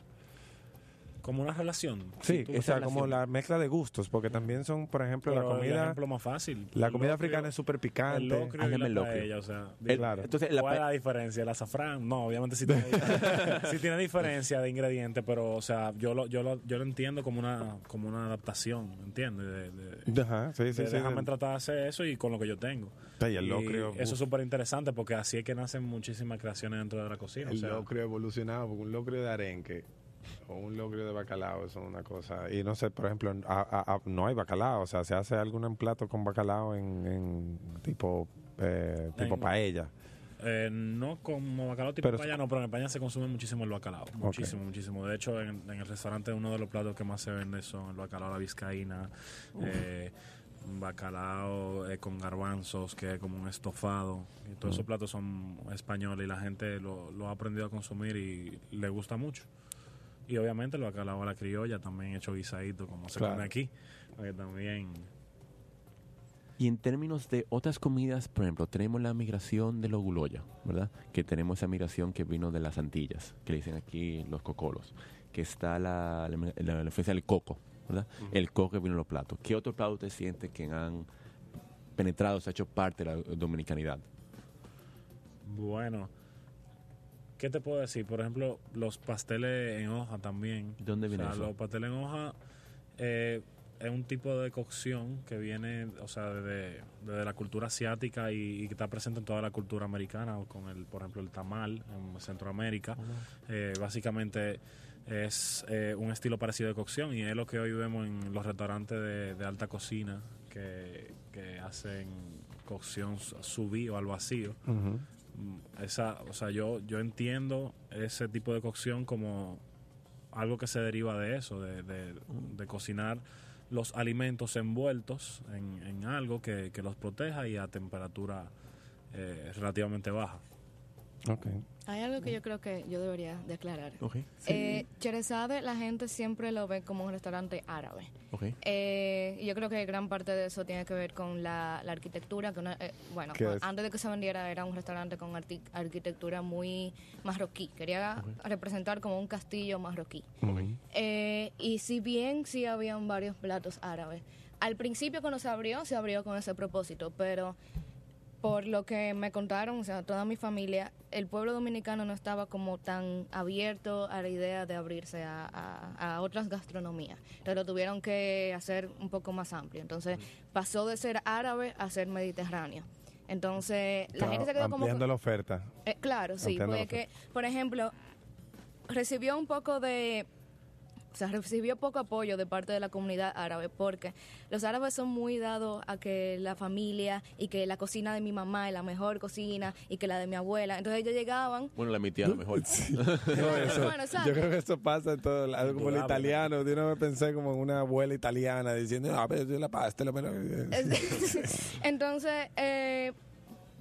como una relación.
Sí, o sea, como la mezcla de gustos, porque también son, por ejemplo, la comida.
Ejemplo más fácil.
La comida africana es súper picante.
El locrio y la paella, o sea, claro. Entonces, ¿cuál es la diferencia? ¿El azafrán? No, obviamente sí tiene, sí tiene diferencia de ingredientes, pero, o sea, yo lo, yo lo, yo lo entiendo como una, como una adaptación, ¿entiendes? De,
Ajá, sí, sí, sí.
Déjame tratar de hacer eso y con lo que yo tengo.
Y el locrio.
eso es súper interesante porque así es que nacen muchísimas creaciones dentro de la cocina.
El
o sea,
locrio evolucionado, porque un locrio de arenque o un locrio de bacalao, eso es una cosa. Y no sé, por ejemplo, no hay bacalao, o sea, se hace algún plato con bacalao en, tipo eh, tipo paella.
Eh, no como bacalao tipo paella, no, pero en España se consume muchísimo el bacalao. Muchísimo, muchísimo. De hecho, en, el restaurante uno de los platos que más se vende son el bacalao a la vizcaína, eh, bacalao con garbanzos, que es como un estofado. Y todos esos platos son españoles y la gente lo, lo ha aprendido a consumir y le gusta mucho. Y obviamente lo bacalao a la criolla, también hecho guisadito, como se come aquí. también.
Y en términos de otras comidas, por ejemplo, tenemos la migración de los guloya, ¿verdad? Que tenemos esa migración que vino de las Antillas, que le dicen aquí los cocolos. Que está la, la, influencia del coco, ¿verdad? El coco que vino en los platos. ¿Qué otros platos te sientes que han penetrado, se ha hecho parte de la dominicanidad?
Bueno, ¿Qué te puedo decir? Por ejemplo, los pasteles en hoja también.
¿Dónde viene
o sea, Los pasteles en hoja eh, es un tipo de cocción que viene, o sea, desde, la cultura asiática y, que está presente en toda la cultura americana, con el, por ejemplo, el tamal en Centroamérica. Eh, básicamente es eh, un estilo parecido de cocción y es lo que hoy vemos en los restaurantes de, alta cocina que, hacen cocción subí o al vacío. Mm, esa, o sea, yo, yo entiendo ese tipo de cocción como algo que se deriva de eso, de, de, cocinar los alimentos envueltos en, algo que, los proteja y a temperatura eh, relativamente baja.
Okay.
Hay algo que yo creo que yo debería declarar. Okay. Eh, la gente siempre lo ve como un restaurante árabe. Okay. Eh, yo creo que gran parte de eso tiene que ver con la, arquitectura. Que eh, bueno, antes de que se vendiera era un restaurante con arquitectura muy marroquí. Quería representar como un castillo marroquí. Eh, y si bien sí habían varios platos árabes, al principio cuando se abrió, se abrió con ese propósito, pero por lo que me contaron, o sea, toda mi familia, el pueblo dominicano no estaba como tan abierto a la idea de abrirse a, otras gastronomías. Entonces lo tuvieron que hacer un poco más amplio. Entonces pasó de ser árabe a ser mediterráneo. Entonces la gente se quedó como...
la oferta.
Eh, claro, sí, porque, por ejemplo, recibió un poco de o sea, recibió poco apoyo de parte de la comunidad árabe porque los árabes son muy dados a que la familia y que la cocina de mi mamá es la mejor cocina y que la de mi abuela. Entonces ellos llegaban.
Bueno, la de mi tía la mejor.
yo creo que eso pasa en todo, algo como el italiano. Yo no me pensé como en una abuela italiana diciendo, no, pero yo la pasta, lo menos.
Entonces, eh,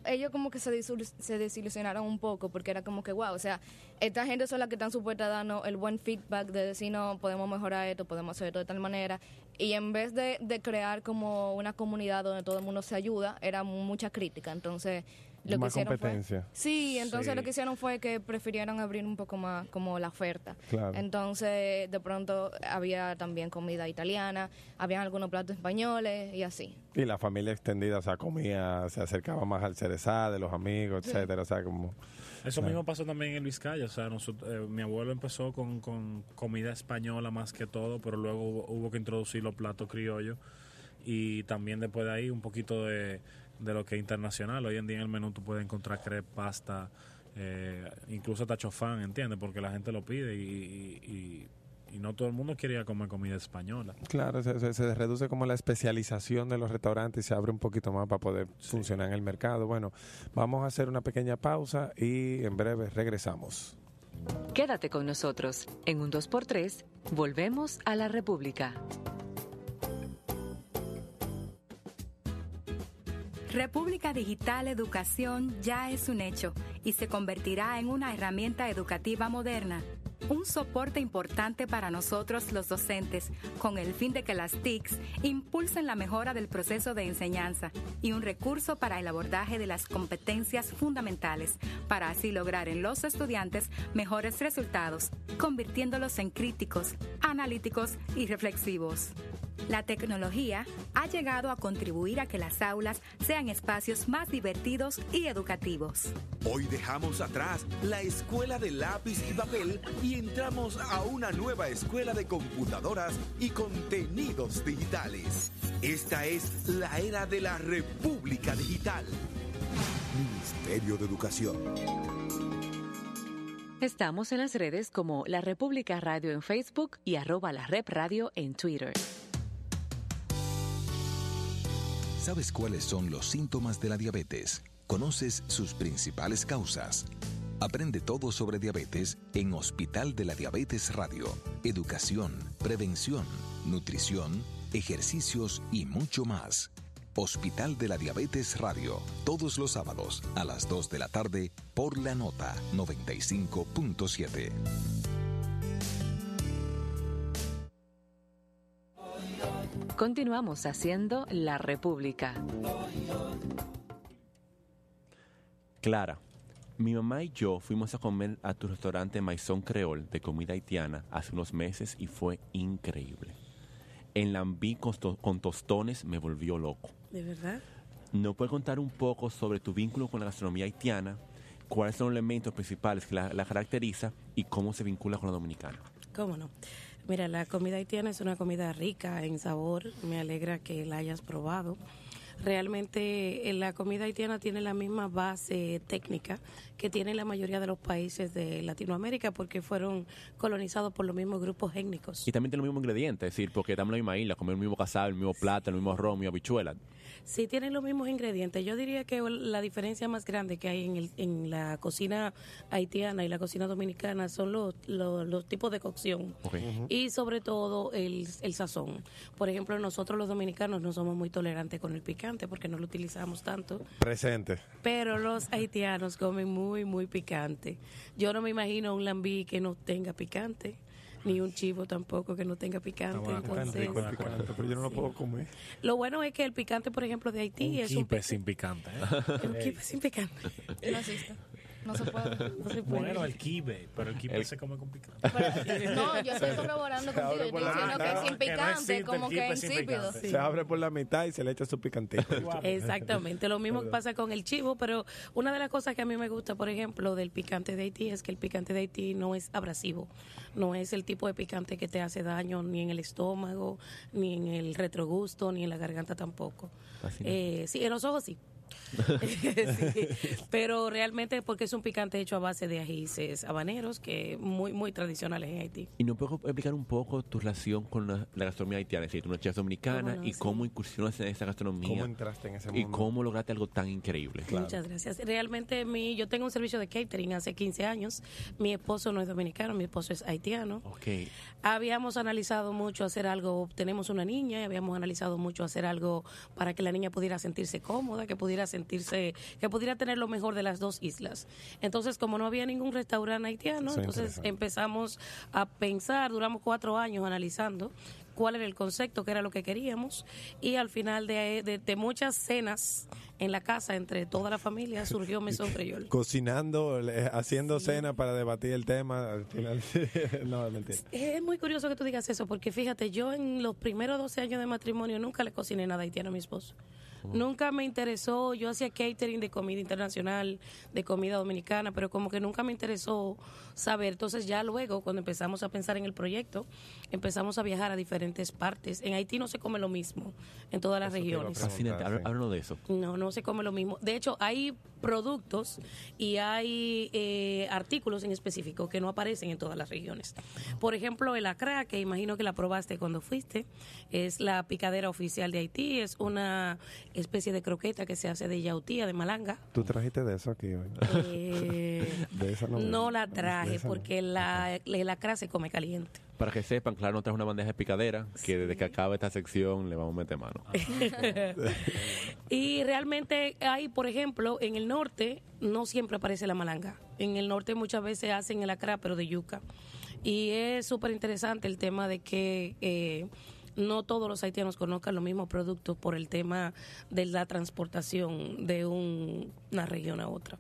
ellos como que se, se desilusionaron un poco porque era como que, wow, o sea, esta gente son las que están supuestas darnos el buen feedback de decir, no, podemos mejorar esto, podemos hacer esto de tal manera. Y en vez de, de crear como una comunidad donde todo el mundo se ayuda, era mucha crítica. Entonces, lo
más competencia.
sí, entonces lo que hicieron fue que prefirieron abrir un poco más como la oferta. Entonces, de pronto había también comida italiana, habían algunos platos españoles y así.
Y la familia extendida, o sea, comía, se acercaba más al cerezá de los amigos, etcétera, o sea, como...
Eso mismo pasó también en Vizcaya, o sea, eh, mi abuelo empezó con, con, comida española más que todo, pero luego hubo, hubo que introducir los platos criollos y también después de ahí un poquito de de lo que es internacional. Hoy en día en el menú tú puedes encontrar crepe, pasta, eh, incluso tachofán, ¿entiendes? Porque la gente lo pide y, no todo el mundo quería comer comida española.
Claro, se, reduce como la especialización de los restaurantes y se abre un poquito más para poder funcionar en el mercado. Bueno, vamos a hacer una pequeña pausa y en breve regresamos.
Quédate con nosotros. En un 2x3, volvemos a la República.
República Digital Educación ya es un hecho y se convertirá en una herramienta educativa moderna un soporte importante para nosotros los docentes, con el fin de que las TICs impulsen la mejora del proceso de enseñanza y un recurso para el abordaje de las competencias fundamentales, para así lograr en los estudiantes mejores resultados, convirtiéndolos en críticos, analíticos y reflexivos. La tecnología ha llegado a contribuir a que las aulas sean espacios más divertidos y educativos.
Hoy dejamos atrás la escuela de lápiz y papel y entramos a una nueva escuela de computadoras y contenidos digitales. Esta es la era de la República Digital. Ministerio de Educación.
Estamos en las redes como La República Radio en Facebook y arroba la Rep Radio en Twitter.
¿Sabes cuáles son los síntomas de la diabetes? ¿Conoces sus principales causas? Aprende todo sobre diabetes en Hospital de la Diabetes Radio. Educación, prevención, nutrición, ejercicios y mucho más. Hospital de la Diabetes Radio, todos los sábados a las 2 de la tarde por la nota 95.7.
Continuamos haciendo La República.
Clara, mi mamá y yo fuimos a comer a tu restaurante Maison Creole de comida haitiana hace unos meses y fue increíble. El lambí con, con tostones me volvió loco.
¿De verdad?
¿No puedes contar un poco sobre tu vínculo con la gastronomía haitiana? ¿Cuáles son los elementos principales que la, la caracteriza y cómo se vincula con la dominicana?
¿Cómo no? Mira, la comida haitiana es una comida rica en sabor. Me alegra que la hayas probado. Realmente eh, la comida haitiana tiene la misma base técnica que tiene la mayoría de los países de Latinoamérica porque fueron colonizados por los mismos grupos étnicos.
Y también tienen los mismos ingredientes, es decir, porque estamos en la misma isla, comer el mismo casado, el mismo plato, el mismo arroz, el mismo habichuela.
Sí, tienen los mismos ingredientes. Yo diría que la diferencia más grande que hay en, el, en la cocina haitiana y la cocina dominicana son los, los, tipos de cocción y sobre todo el, el, sazón. Por ejemplo, nosotros los dominicanos no somos muy tolerantes con el picante porque no lo utilizamos tanto.
Presente.
Pero los haitianos comen muy, muy picante. Yo no me imagino un lambí que no tenga picante ni un chivo tampoco que no tenga picante. entonces,
pero yo no lo puedo comer.
Lo bueno es que el picante, por ejemplo, de Haití
un
es
un sin picante. ¿eh?
un kipe sin picante.
No existe. No se puede. No se puede.
Bueno, el kibe, pero el kibe se come con picante.
no, yo estoy corroborando contigo. Estoy diciendo que es sin picante, como que insípido.
Se abre por la mitad y se le echa su picantito.
Exactamente. Lo mismo pasa con el chivo, pero una de las cosas que a mí me gusta, por ejemplo, del picante de Haití es que el picante de Haití no es abrasivo. No es el tipo de picante que te hace daño ni en el estómago, ni en el retrogusto, ni en la garganta tampoco. Eh, sí, en los ojos sí. pero realmente porque es un picante hecho a base de ajíes habaneros que muy muy tradicionales en Haití.
¿Y no puedo explicar un poco tu relación con la, gastronomía haitiana? Es decir, tú eres dominicana y cómo incursionas en esa gastronomía.
¿Cómo entraste en ese mundo?
Y cómo lograste algo tan increíble.
Muchas gracias. Realmente mi, yo tengo un servicio de catering hace 15 años. Mi esposo no es dominicano, mi esposo es haitiano.
Okay.
Habíamos analizado mucho hacer algo, tenemos una niña y habíamos analizado mucho hacer algo para que la niña pudiera sentirse cómoda, que pudiera sentirse, que pudiera tener lo mejor de las dos islas. Entonces, como no había ningún restaurante haitiano, entonces empezamos a pensar, duramos cuatro años analizando cuál era el concepto, qué era lo que queríamos y al final de, de, muchas cenas en la casa entre toda la familia surgió Mesón Creyol.
Cocinando, haciendo cena para debatir el tema, al final no, mentira.
Es muy curioso que tú digas eso porque fíjate, yo en los primeros 12 años de matrimonio nunca le cociné nada haitiano a mi esposo. Nunca me interesó, yo hacía catering de comida internacional, de comida dominicana, pero como que nunca me interesó saber. Entonces ya luego, cuando empezamos a pensar en el proyecto, empezamos a viajar a diferentes partes. En Haití no se come lo mismo, en todas las regiones.
Fascinante, háblanos de eso.
No, no se come lo mismo. De hecho, hay productos y hay eh, artículos en específico que no aparecen en todas las regiones. Por ejemplo, el acra, que imagino que la probaste cuando fuiste, es la picadera oficial de Haití, es una especie de croqueta que se hace de yautía, de malanga.
¿Tú trajiste de eso aquí hoy?
Eh, no, la traje porque la, el acra se come caliente.
Para que sepan, claro, no trae una bandeja de picadera, que desde que acabe esta sección le vamos a meter mano.
y realmente hay, por ejemplo, en el norte no siempre aparece la malanga. En el norte muchas veces hacen el acra, pero de yuca. Y es súper interesante el tema de que... Eh, no todos los haitianos conozcan los mismos productos por el tema de la transportación de una región a otra.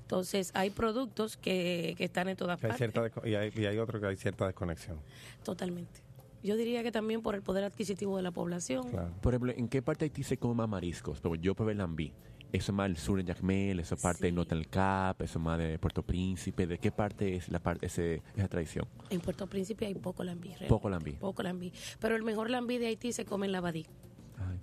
Entonces, hay productos que, están en todas partes.
y, hay, y hay otros que hay cierta desconexión.
Totalmente. Yo diría que también por el poder adquisitivo de la población.
Por ejemplo, ¿en qué parte de Haití se come más mariscos? Porque yo probé lambí. Eso es más el sur de Jacmel, eso es parte de Northern Cap, eso es más de Puerto Príncipe. ¿De qué parte es la parte ese, esa tradición?
En Puerto Príncipe hay poco lambí.
Poco lambí.
Poco lambí. Pero el mejor lambí de Haití se come en la Abadí.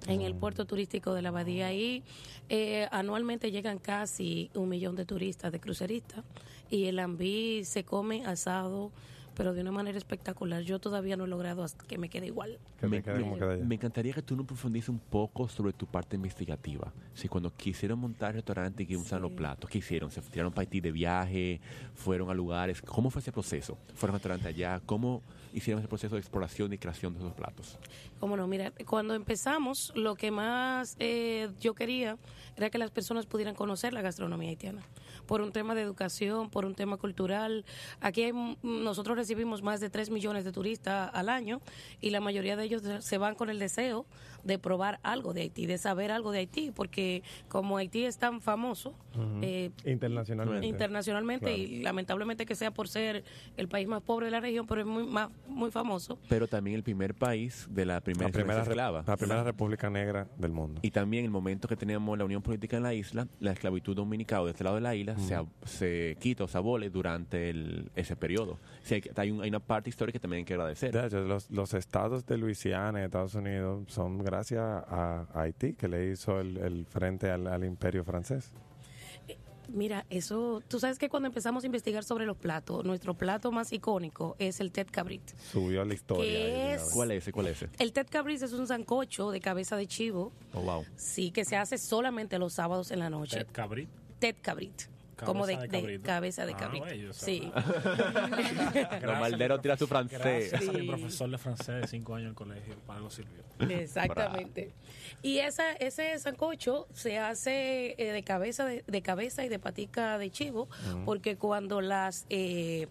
en el puerto turístico de la Abadía. Ahí eh, anualmente llegan casi un millón de turistas, de cruceristas, y el lambí se come asado, pero de una manera espectacular. Yo todavía no he logrado que me quede igual.
me, encantaría que tú nos profundices un poco sobre tu parte investigativa. Si cuando quisieron montar el restaurante y que usan los platos, ¿qué hicieron? ¿Se tiraron para Haití de viaje? ¿Fueron a lugares? ¿Cómo fue ese proceso? ¿Fueron a restaurante allá? ¿Cómo hicieron ese proceso de exploración y creación de esos platos?
Cómo no, mira, cuando empezamos, lo que más eh, yo quería era que las personas pudieran conocer la gastronomía haitiana por un tema de educación, por un tema cultural. Aquí nosotros recibimos más de 3 millones de turistas al año y la mayoría de ellos se van con el deseo de probar algo de Haití, de saber algo de Haití, porque como Haití es tan famoso
eh, internacionalmente,
internacionalmente y lamentablemente que sea por ser el país más pobre de la región, pero es muy más, muy famoso.
Pero también el primer país de la primera,
la primera esclava. La primera república negra del mundo.
Y también el momento que teníamos la unión política en la isla, la esclavitud dominicana de este lado de la isla se, se, quita o se abole durante el, ese periodo. hay, hay, una parte histórica que también hay que agradecer.
los, los estados de Luisiana y Estados Unidos son gracias a, Haití, que le hizo el, frente al, imperio francés.
Mira, eso, tú sabes que cuando empezamos a investigar sobre los platos, nuestro plato más icónico es el Ted Cabrit.
Subió a la historia.
¿Cuál es ese? ¿Cuál es ese?
El Ted Cabrit es un sancocho de cabeza de chivo.
Oh, wow.
Sí, que se hace solamente los sábados en la noche.
¿Ted Cabrit?
Ted Cabrit como de, cabeza de ah, cabrito. sí.
Los malderos tira su francés.
Gracias mi profesor de francés de cinco años en el colegio, para lo sirvió.
Exactamente. Y esa, ese sancocho se hace eh, de cabeza de, cabeza y de patica de chivo, porque cuando las eh,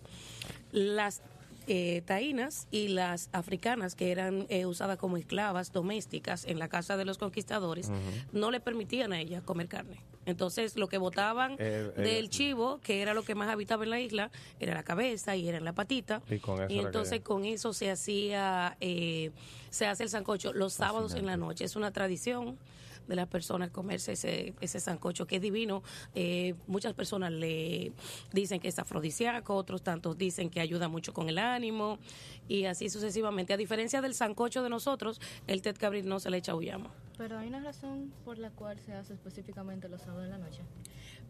las eh, taínas y las africanas que eran eh, usadas como esclavas domésticas en la casa de los conquistadores no le permitían a ellas comer carne. Entonces lo que botaban eh, del chivo, que era lo que más habitaba en la isla, era la cabeza y era la patita. Y, entonces con eso se hacía, se hace el sancocho los sábados en la noche. Es una tradición de las personas comerse ese, ese sancocho que es divino. Eh, muchas personas le dicen que es afrodisíaco, otros tantos dicen que ayuda mucho con el ánimo y así sucesivamente. A diferencia del sancocho de nosotros, el Ted Cabrit no se le echa uyama.
Pero hay una razón por la cual se hace específicamente los sábados en la noche.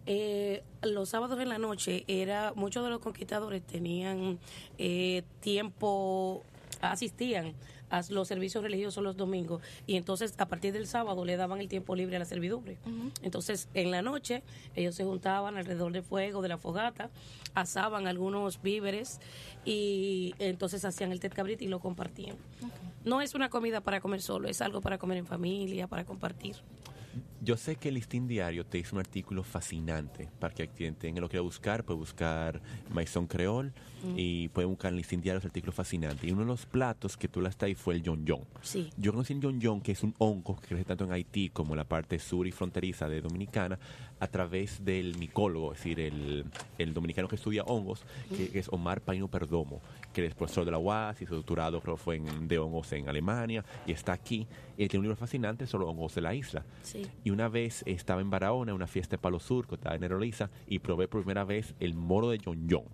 Eh, los sábados en la noche era muchos de los conquistadores tenían eh, tiempo asistían a los servicios religiosos los domingos y entonces a partir del sábado le daban el tiempo libre a la servidumbre. Entonces en la noche ellos se juntaban alrededor del fuego, de la fogata, asaban algunos víveres y entonces hacían el ted cabrit y lo compartían. No es una comida para comer solo, es algo para comer en familia, para compartir.
Yo sé que el Listín Diario te hizo un artículo fascinante para que quien tenga lo que buscar, puede buscar Maison Creole mm. y puede buscar en el Listín Diario ese artículo fascinante. Y uno de los platos que tú la ahí fue el John John.
Sí.
Yo conocí el John John, que es un hongo que crece tanto en Haití como en la parte sur y fronteriza de Dominicana, a través del micólogo, es decir, el, el dominicano que estudia hongos, que, es Omar Paino Perdomo, que es profesor de la UAS y su doctorado creo fue en, de hongos en Alemania y está aquí. Y tiene un libro fascinante sobre hongos de la isla.
Sí.
Y una vez estaba en Barahona, en una fiesta de Palo Sur, que estaba en Eroliza, y probé por primera vez el moro de John John.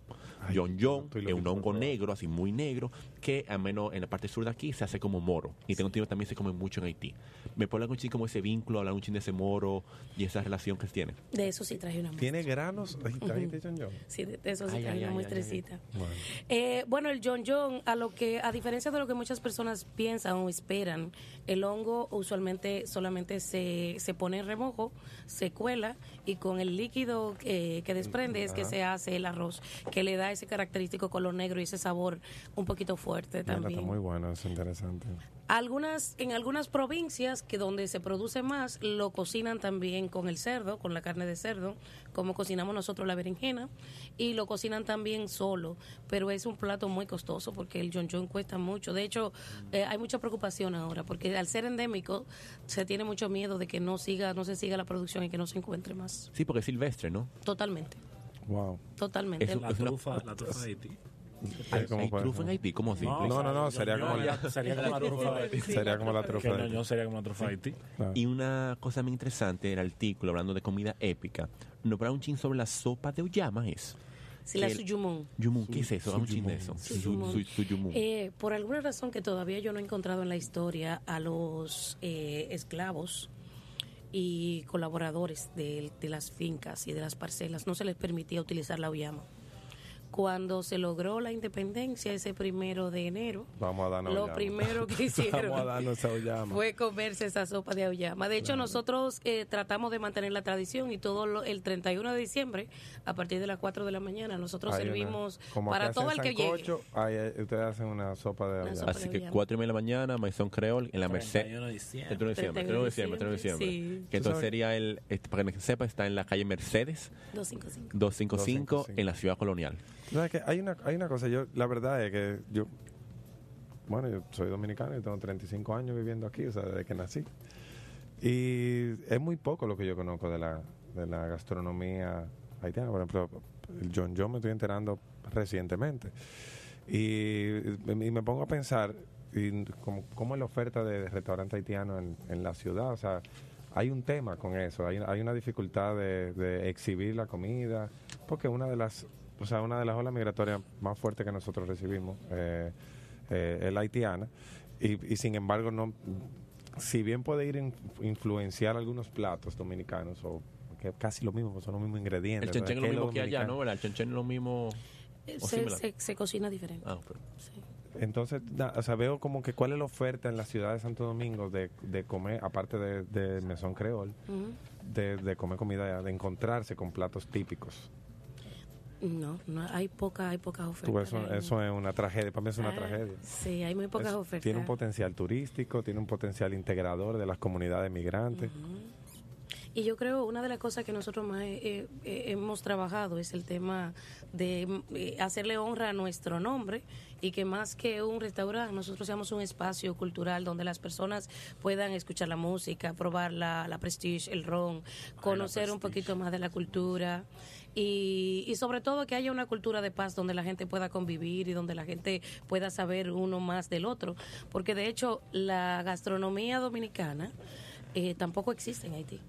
John John es un hongo negro, así muy negro, que al menos en la parte sur de aquí se hace como moro. Y tengo entendido también se come mucho en Haití. ¿Me puede hablar un como ese vínculo, hablar un de ese moro y esa relación que tiene?
De eso sí traje una muestra.
¿Tiene granos? ¿Trajiste John John?
Sí, de, eso sí traje una muestrecita. Bueno. Eh, bueno, el John John, a lo que, a diferencia de lo que muchas personas piensan o esperan, el hongo usualmente solamente se, se pone en remojo, se cuela y con el líquido que, desprende es que se hace el arroz, que le da ese característico color negro y ese sabor un poquito fuerte fuerte
Mira,
también.
Está muy bueno, es interesante.
Algunas, en algunas provincias que donde se produce más, lo cocinan también con el cerdo, con la carne de cerdo, como cocinamos nosotros la berenjena, y lo cocinan también solo, pero es un plato muy costoso porque el john cuesta mucho. De hecho, eh, hay mucha preocupación ahora, porque al ser endémico se tiene mucho miedo de que no siga, no se siga la producción y que no se encuentre más.
Sí, porque es silvestre, ¿no?
Totalmente,
Wow.
totalmente.
Es-
La trufa, la trufa de Haití.
Sí, ¿cómo
¿Hay trufa en Haití? ¿Cómo así?
No, no, no, sería como la-
sería como la trufa de Haití.
Sería como la trufa de
no,
Haití.
no sería como la trufa de Haití.
Y una cosa muy interesante del artículo, hablando de comida épica, nos habla un chin sobre la sopa de uyama, ¿es?
Sí, la suyumón.
Yumón, ¿qué es eso? Hagamos un chin de eso.
Suyumón.
Su- su- suyumón.
Eh, por alguna razón que todavía yo no he encontrado en la historia a los eh, esclavos y colaboradores de, de las fincas y de las parcelas, no se les permitía utilizar la uyama. Cuando se logró la independencia ese primero de enero,
Vamos a darnos
lo
auyama.
primero que hicieron
Vamos a
fue comerse esa sopa de auyama. De hecho, nosotros eh, tratamos de mantener la tradición y todo lo- el 31 de diciembre, a partir de las 4 de la mañana, nosotros
Hay una-
servimos
como
para todo el que llegue.
ahí, eh, ustedes hacen una sopa de auyama.
Así que cuatro y media de la mañana, Maison Creole en la Merced.
31 de diciembre.
31 de diciembre, 31 de diciembre, 31 de diciembre.
Sí.
Que entonces sería el, este, para que sepa, está en la calle Mercedes
255.
255 en la ciudad colonial.
¿Sabes qué? Hay una, hay una cosa, yo, la verdad es que yo, bueno, yo soy dominicano y tengo 35 años viviendo aquí, o sea, desde que nací. Y es muy poco lo que yo conozco de la, de la gastronomía haitiana. Por ejemplo, el John John me estoy enterando recientemente. Y, me pongo a pensar y como, cómo es la oferta de, restaurante haitiano en, en la ciudad. O sea, hay un tema con eso, hay, hay una dificultad de exhibir la comida, porque una de las, o sea, una de las olas migratorias más fuertes que nosotros recibimos eh, eh, es la haitiana, y, y sin embargo no, si bien puede ir a influenciar algunos platos dominicanos o que casi lo mismo, son los mismos ingredientes.
El chenchen es lo
¿Qué
mismo que allá? ¿no? ¿Verdad? El chenchen es lo mismo.
Se,
similar.
se- se cocina diferente.
Ah, pero-
Sí.
Entonces, o sea, veo como que cuál es la oferta en la ciudad de Santo Domingo de, de comer, aparte de, de Mesón Creol, de, de comer comida, de encontrarse con platos típicos.
No, no, hay poca, hay pocas ofertas.
Eso, es una tragedia, para mí es una
Ah,
tragedia.
Sí, hay muy pocas
Es-
ofertas.
Tiene un potencial turístico, tiene un potencial integrador de las comunidades migrantes.
Y yo creo una de las cosas que nosotros más eh, eh, hemos trabajado es el tema de eh, hacerle honra a nuestro nombre y que más que un restaurante, nosotros seamos un espacio cultural donde las personas puedan escuchar la música, probar la, la prestige, el ron, conocer un poquito más de la cultura y, y sobre todo que haya una cultura de paz donde la gente pueda convivir y donde la gente pueda saber uno más del otro. Porque de hecho la gastronomía dominicana eh, tampoco existe en Haití.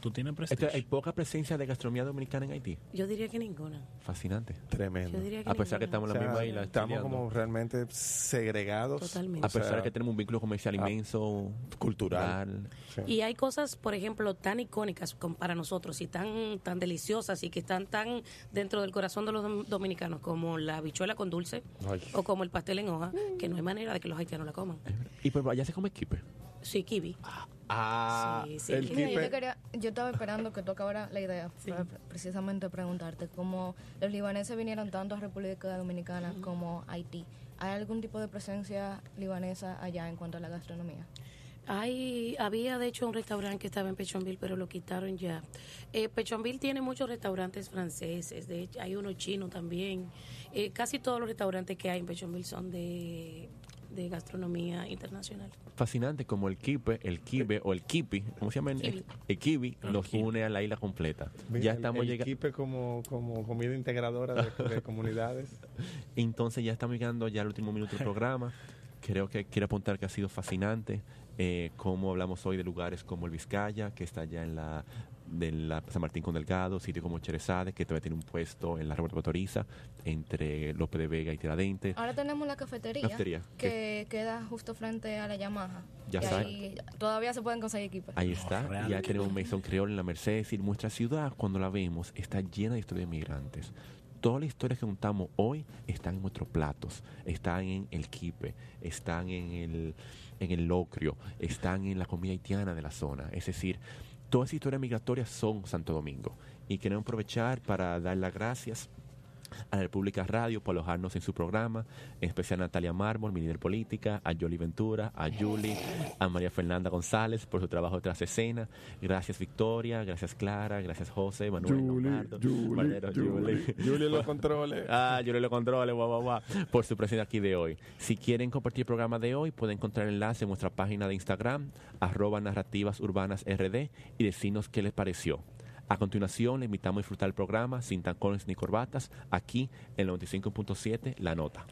¿Tú tienes prestigio?
hay poca presencia de gastronomía dominicana en Haití.
Yo diría que ninguna.
Fascinante.
Tremendo.
Yo diría que
A pesar que
ninguna.
estamos en la
O sea,
misma isla.
Estamos
estudiando.
como realmente segregados.
Totalmente.
A pesar
O sea,
de que tenemos un vínculo comercial
ah,
inmenso,
cultural. Sí.
Y hay cosas, por ejemplo, tan icónicas para nosotros y tan tan deliciosas y que están tan dentro del corazón de los dom- dominicanos como la bichuela con dulce
Ay.
o como el pastel en hoja, que no hay manera de que los haitianos la coman.
Y pues allá se come kipe.
Sí, kiwi.
Ah,
Sí, sí.
el
Mira, yo, te quería- yo estaba esperando que tú acabaras la idea para precisamente preguntarte cómo los libaneses vinieron tanto a República Dominicana como a Haití. ¿Hay algún tipo de presencia libanesa allá en cuanto a la gastronomía?
Hay, había de hecho un restaurante que estaba en Pechonville, pero lo quitaron ya. Eh, Pechonville tiene muchos restaurantes franceses, de hecho hay uno chino también. Eh, casi todos los restaurantes que hay en Pechonville son de, de gastronomía internacional.
fascinante como el kipe, el kibe o el kipi, ¿cómo se llama? El,
kiwi
nos une a la isla completa.
Mira,
ya
el-
estamos
el
llegando.
kipe como, como comida integradora de, de comunidades.
Entonces ya estamos llegando ya al último minuto del programa. Creo que quiero apuntar que ha sido fascinante eh, cómo hablamos hoy de lugares como el Vizcaya, que está allá en la de la San Martín con Delgado, sitio como Cherezade, que todavía tiene un puesto en la Roberto Cotoriza, entre López de Vega y Tiradentes.
Ahora tenemos la cafetería,
Cafetería,
que queda justo frente a la Yamaha.
Ya
y
sabe.
ahí todavía se pueden conseguir equipos.
Ahí está, ya tenemos Mason Creole en la Merced, es decir, nuestra ciudad cuando la vemos está llena de historias de migrantes. Todas las historias que contamos hoy están en nuestros platos, están en el kipe, están en el, en el locrio, están en la comida haitiana de la zona. Es decir, todas esas historias migratorias son Santo Domingo. Y queremos aprovechar para dar las gracias a la República Radio por alojarnos en su programa, en especial a Natalia Mármol, mi líder política, a Jolie Ventura, a Julie, a María Fernanda González por su trabajo tras escena. Gracias Victoria, gracias Clara, gracias José, Manuel, Leonardo, Valero, Julie.
Julie lo controle.
Ah, Julie lo controle, guau, guau, guau, por su presencia aquí de hoy. Si quieren compartir el programa de hoy, pueden encontrar el enlace en nuestra página de Instagram, arroba narrativas urbanas rd, y decirnos qué les pareció. A continuación, le invitamos a disfrutar el programa sin tacones ni corbatas, aquí en el 95.7 La Nota.